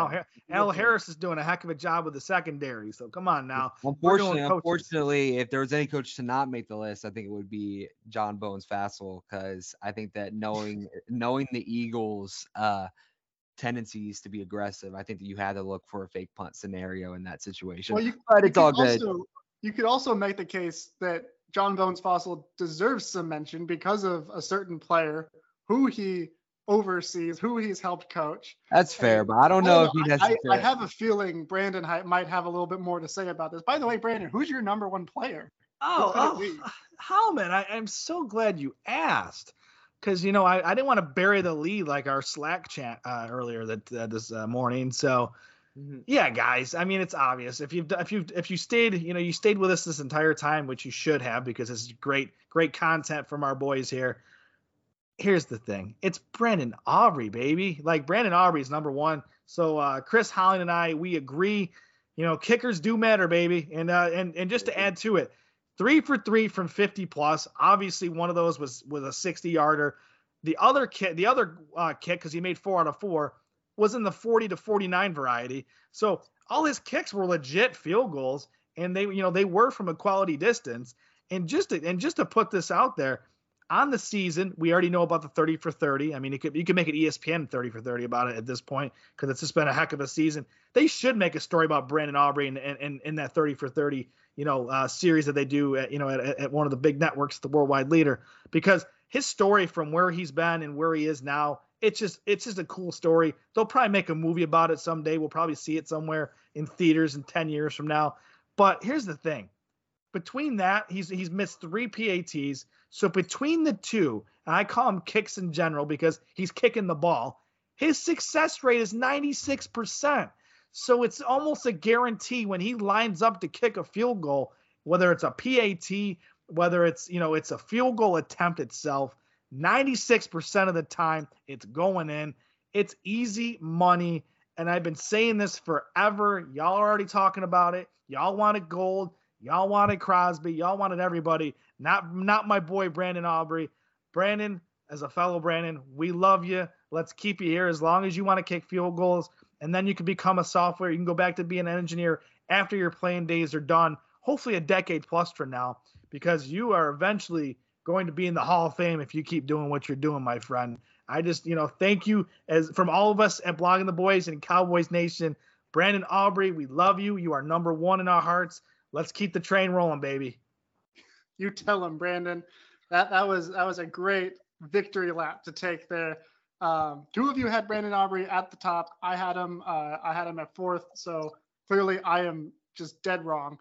now. Al Harris is doing a heck of a job with the secondary. So come on now. Unfortunately, unfortunately, if there was any coach to not make the list, I think it would be John Bones Fassel because I think that knowing knowing the Eagles. uh tendencies to be aggressive. I think that you had to look for a fake punt scenario in that situation. Well, you, but it's all good. Also, you could also make the case that John Bones Fassel deserves some mention because of a certain player who he oversees, who he's helped coach. That's fair, and, but I don't know I if he has. I, I, have a feeling Brandon might have a little bit more to say about this. By the way, Brandon, who's your number one player? Oh, oh Howman, I, I'm so glad you asked because you know I, I didn't want to bury the lead like our Slack chat uh, earlier that uh, this uh, morning. So. Yeah, guys. I mean, it's obvious. If you've if you if you stayed, you know, you stayed with us this entire time, which you should have, because this is great great content from our boys here. Here's the thing: it's Brandon Aubrey, baby. Like Brandon Aubrey is number one. So uh, Chris Halling and I, we agree. You know, kickers do matter, baby. And uh, and and just to add to it, three for three from 50 plus. Obviously, one of those was was a 60 yarder. The other kick, the other uh, kick, because he made four out of four was in the 40 to 49 variety. So all his kicks were legit field goals, and they, you know, they were from a quality distance. And just to, and just to put this out there, on the season, we already know about the 30 for 30. I mean, you could you could make an ESPN 30 for 30 about it at this point because it's just been a heck of a season. They should make a story about Brandon Aubrey and in, in, that 30 for 30, you know, uh, series that they do, at, you know, at, at one of the big networks, the worldwide leader, because his story from where he's been and where he is now it's just it's just a cool story. They'll probably make a movie about it someday. We'll probably see it somewhere in theaters in 10 years from now. But here's the thing. Between that, he's he's missed three PATs. So between the two, and I call him kicks in general because he's kicking the ball, his success rate is 96%. So it's almost a guarantee when he lines up to kick a field goal, whether it's a PAT, whether it's, you know, it's a field goal attempt itself, 96% of the time, it's going in. It's easy money. And I've been saying this forever. Y'all are already talking about it. Y'all wanted Gould. Y'all wanted Crosby. Y'all wanted everybody. Not not my boy Brandon Aubrey. Brandon, as a fellow Brandon, we love you. Let's keep you here as long as you want to kick field goals. And then you can become a software. You can go back to being an engineer after your playing days are done. Hopefully a decade plus from now, because you are eventually going to be in the Hall of Fame if you keep doing what you're doing, my friend. I just, you know, thank you as from all of us at Blogging the Boys and Cowboys Nation. Brandon Aubrey, we love you. You are number one in our hearts. Let's keep the train rolling, baby. You tell him, Brandon. That that was that was a great victory lap to take there. Um, two of you had Brandon Aubrey at the top. I had him. Uh, I had him at fourth. So clearly, I am just dead wrong.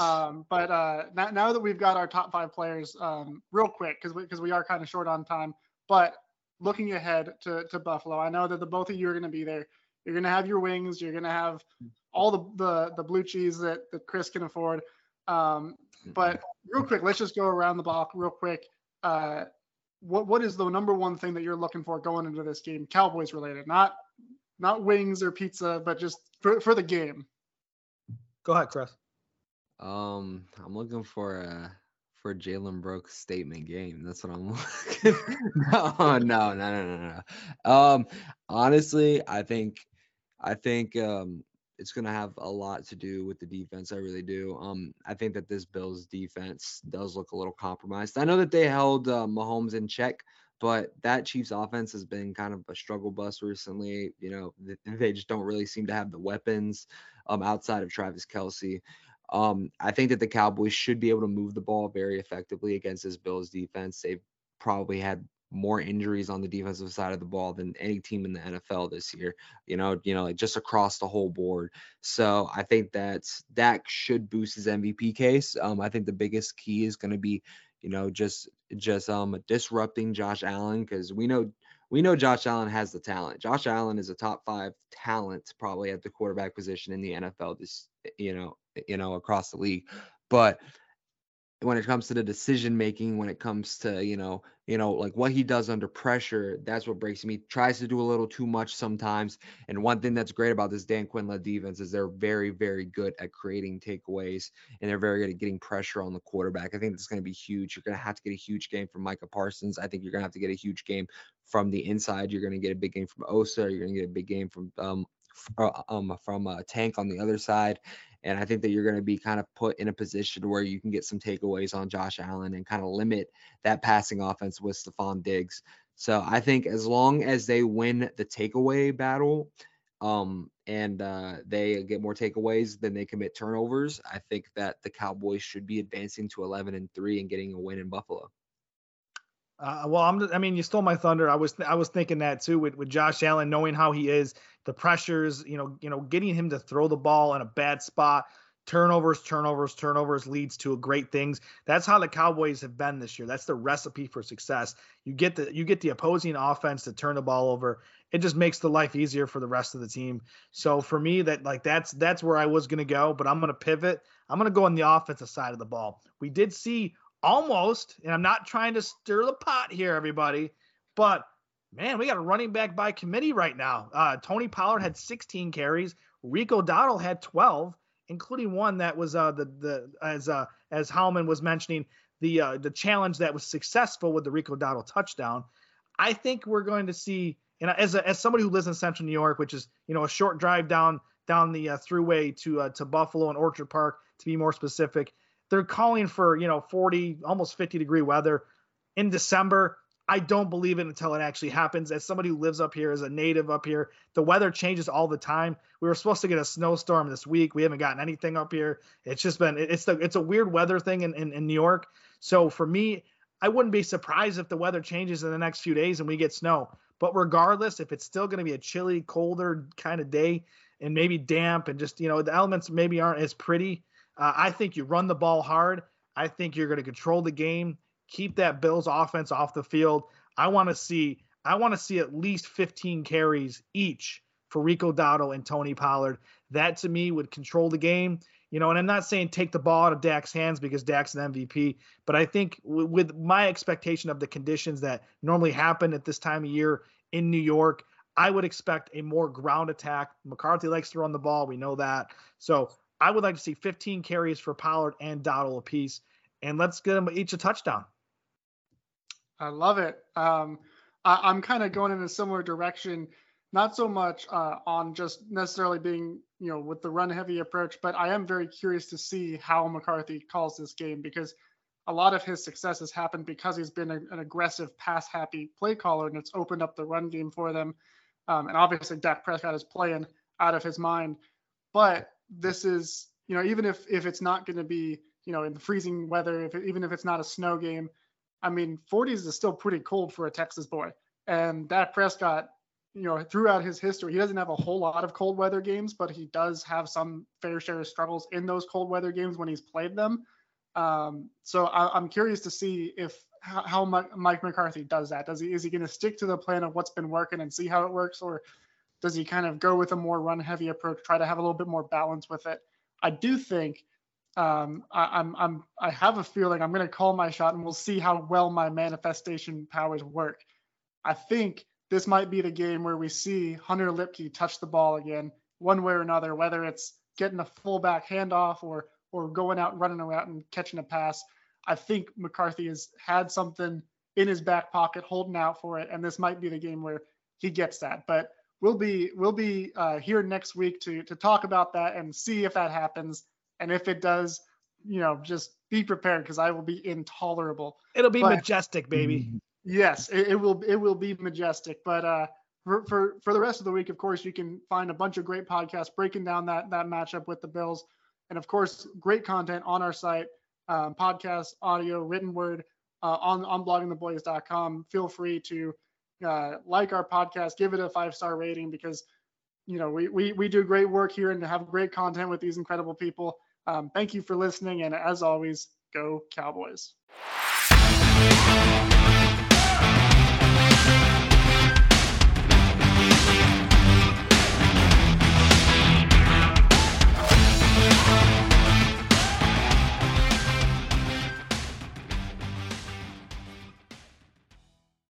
Um, but uh, now, that we've got our top five players, um, real quick, because we, cause we are kind of short on time, but looking ahead to, to Buffalo, I know that the both of you are going to be there. You're going to have your wings. You're going to have all the, the, the blue cheese that, that Chris can afford. Um, but real quick, let's just go around the block real quick. Uh, what what is the number one thing that you're looking for going into this game, Cowboys related, not not wings or pizza, but just for, for the game? Go ahead, Chris. Um, I'm looking for a for Jalen Brooks statement game. That's what I'm looking. no, no, no, no, no, no. Um, honestly, I think, I think um, it's gonna have a lot to do with the defense. I really do. Um, I think that this Bills defense does look a little compromised. I know that they held uh, Mahomes in check, but that Chiefs offense has been kind of a struggle bus recently. You know, they just don't really seem to have the weapons um, outside of Travis Kelce. Um, I think that the Cowboys should be able to move the ball very effectively against this Bills defense. They've probably had more injuries on the defensive side of the ball than any team in the NFL this year. You know, you know, like just across the whole board. So I think that that should boost his MVP case. Um, I think the biggest key is going to be, you know, just just um disrupting Josh Allen because we know we know Josh Allen has the talent. Josh Allen is a top five talent probably at the quarterback position in the NFL this you know you know across the league but when it comes to the decision making, when it comes to you know, you know, like what he does under pressure, that's what breaks me. Tries to do a little too much sometimes. And one thing that's great about this Dan Quinn led defense is they're very, very good at creating takeaways and they're very good at getting pressure on the quarterback. I think that's going to be huge. You're going to have to get a huge game from Micah Parsons. I think you're going to have to get a huge game from the inside. You're going to get a big game from Osa. You're going to get a big game from um, um, from a tank on the other side. And I think that you're going to be kind of put in a position where you can get some takeaways on Josh Allen and kind of limit that passing offense with Stefon Diggs. So I think as long as they win the takeaway battle um, and uh, they get more takeaways than they commit turnovers, I think that the Cowboys should be advancing to 11 and 3 and getting a win in Buffalo. Uh, well, I'm. I mean, you stole my thunder. I was. I was thinking that too with, with Josh Allen, knowing how he is, the pressures. You know, you know, getting him to throw the ball in a bad spot, turnovers, turnovers, turnovers leads to great things. That's how the Cowboys have been this year. That's the recipe for success. You get the you get the opposing offense to turn the ball over. It just makes the life easier for the rest of the team. So for me, that like that's that's where I was gonna go, but I'm gonna pivot. I'm gonna go on the offensive side of the ball. We did see almost, and I'm not trying to stir the pot here, everybody, but man, we got a running back by committee right now. Uh, Tony Pollard had 16 carries. Rico Dowdle had 12, including one that was uh, the the as uh, as Howman was mentioning the uh, the challenge that was successful with the Rico Dowdle touchdown. I think we're going to see, and as a, as somebody who lives in Central New York, which is you know a short drive down down the uh, throughway to uh, to Buffalo and Orchard Park to be more specific, they're calling for, you know, 40, almost 50 degree weather in December. I don't believe it until it actually happens. As somebody who lives up here, as a native up here, the weather changes all the time. We were supposed to get a snowstorm this week. We haven't gotten anything up here. It's just been it's the it's a weird weather thing in, in, in New York. So for me, I wouldn't be surprised if the weather changes in the next few days and we get snow. But regardless, if it's still going to be a chilly, colder kind of day and maybe damp and just, you know, the elements maybe aren't as pretty, uh, I think you run the ball hard. I think you're going to control the game, keep that Bills offense off the field. I want to see I want to see at least 15 carries each for Rico Dowdle and Tony Pollard. That to me would control the game. You know, and I'm not saying take the ball out of Dak's hands because Dak's an MVP, but I think w- with my expectation of the conditions that normally happen at this time of year in New York, I would expect a more ground attack. McCarthy likes to run the ball. We know that. So I would like to see 15 carries for Pollard and Dowdle apiece, and let's get them each a touchdown. I love it. Um, I, am kind of going in a similar direction, not so much uh, on just necessarily being, you know, with the run heavy approach, but I am very curious to see how McCarthy calls this game because a lot of his success has happened because he's been a, an aggressive pass happy play caller and it's opened up the run game for them. Um, and obviously, Dak Prescott is playing out of his mind. But this is, you know, even if if it's not going to be, you know, in the freezing weather, if it, even if it's not a snow game, I mean, 40s is still pretty cold for a Texas boy. And Dak Prescott, you know, throughout his history, he doesn't have a whole lot of cold weather games, but he does have some fair share of struggles in those cold weather games when he's played them. Um, so I, am curious to see if how, how Mike McCarthy does that. Does he is he going to stick to the plan of what's been working and see how it works, or does he kind of go with a more run heavy approach, try to have a little bit more balance with it? I do think um, I, I'm I'm I have a feeling I'm going to call my shot, and we'll see how well my manifestation powers work. I think this might be the game where we see Hunter Luepke touch the ball again, one way or another, whether it's getting a fullback handoff or or going out and running around and catching a pass. I think McCarthy has had something in his back pocket holding out for it, and this might be the game where he gets that. But we'll be we'll be uh, here next week to to talk about that and see if that happens. And if it does, you know, just be prepared because I will be intolerable. It'll be but, majestic, baby. Mm-hmm. Yes, it, it, will it will be majestic. But uh, for, for for the rest of the week, of course, you can find a bunch of great podcasts breaking down that that matchup with the Bills, and of course, great content on our site, um, podcast, audio, written word uh, on on bloggingtheboys.com. Feel free to uh, like our podcast, give it a five star rating because you know we, we we do great work here and have great content with these incredible people. Um, thank you for listening, and as always, go Cowboys.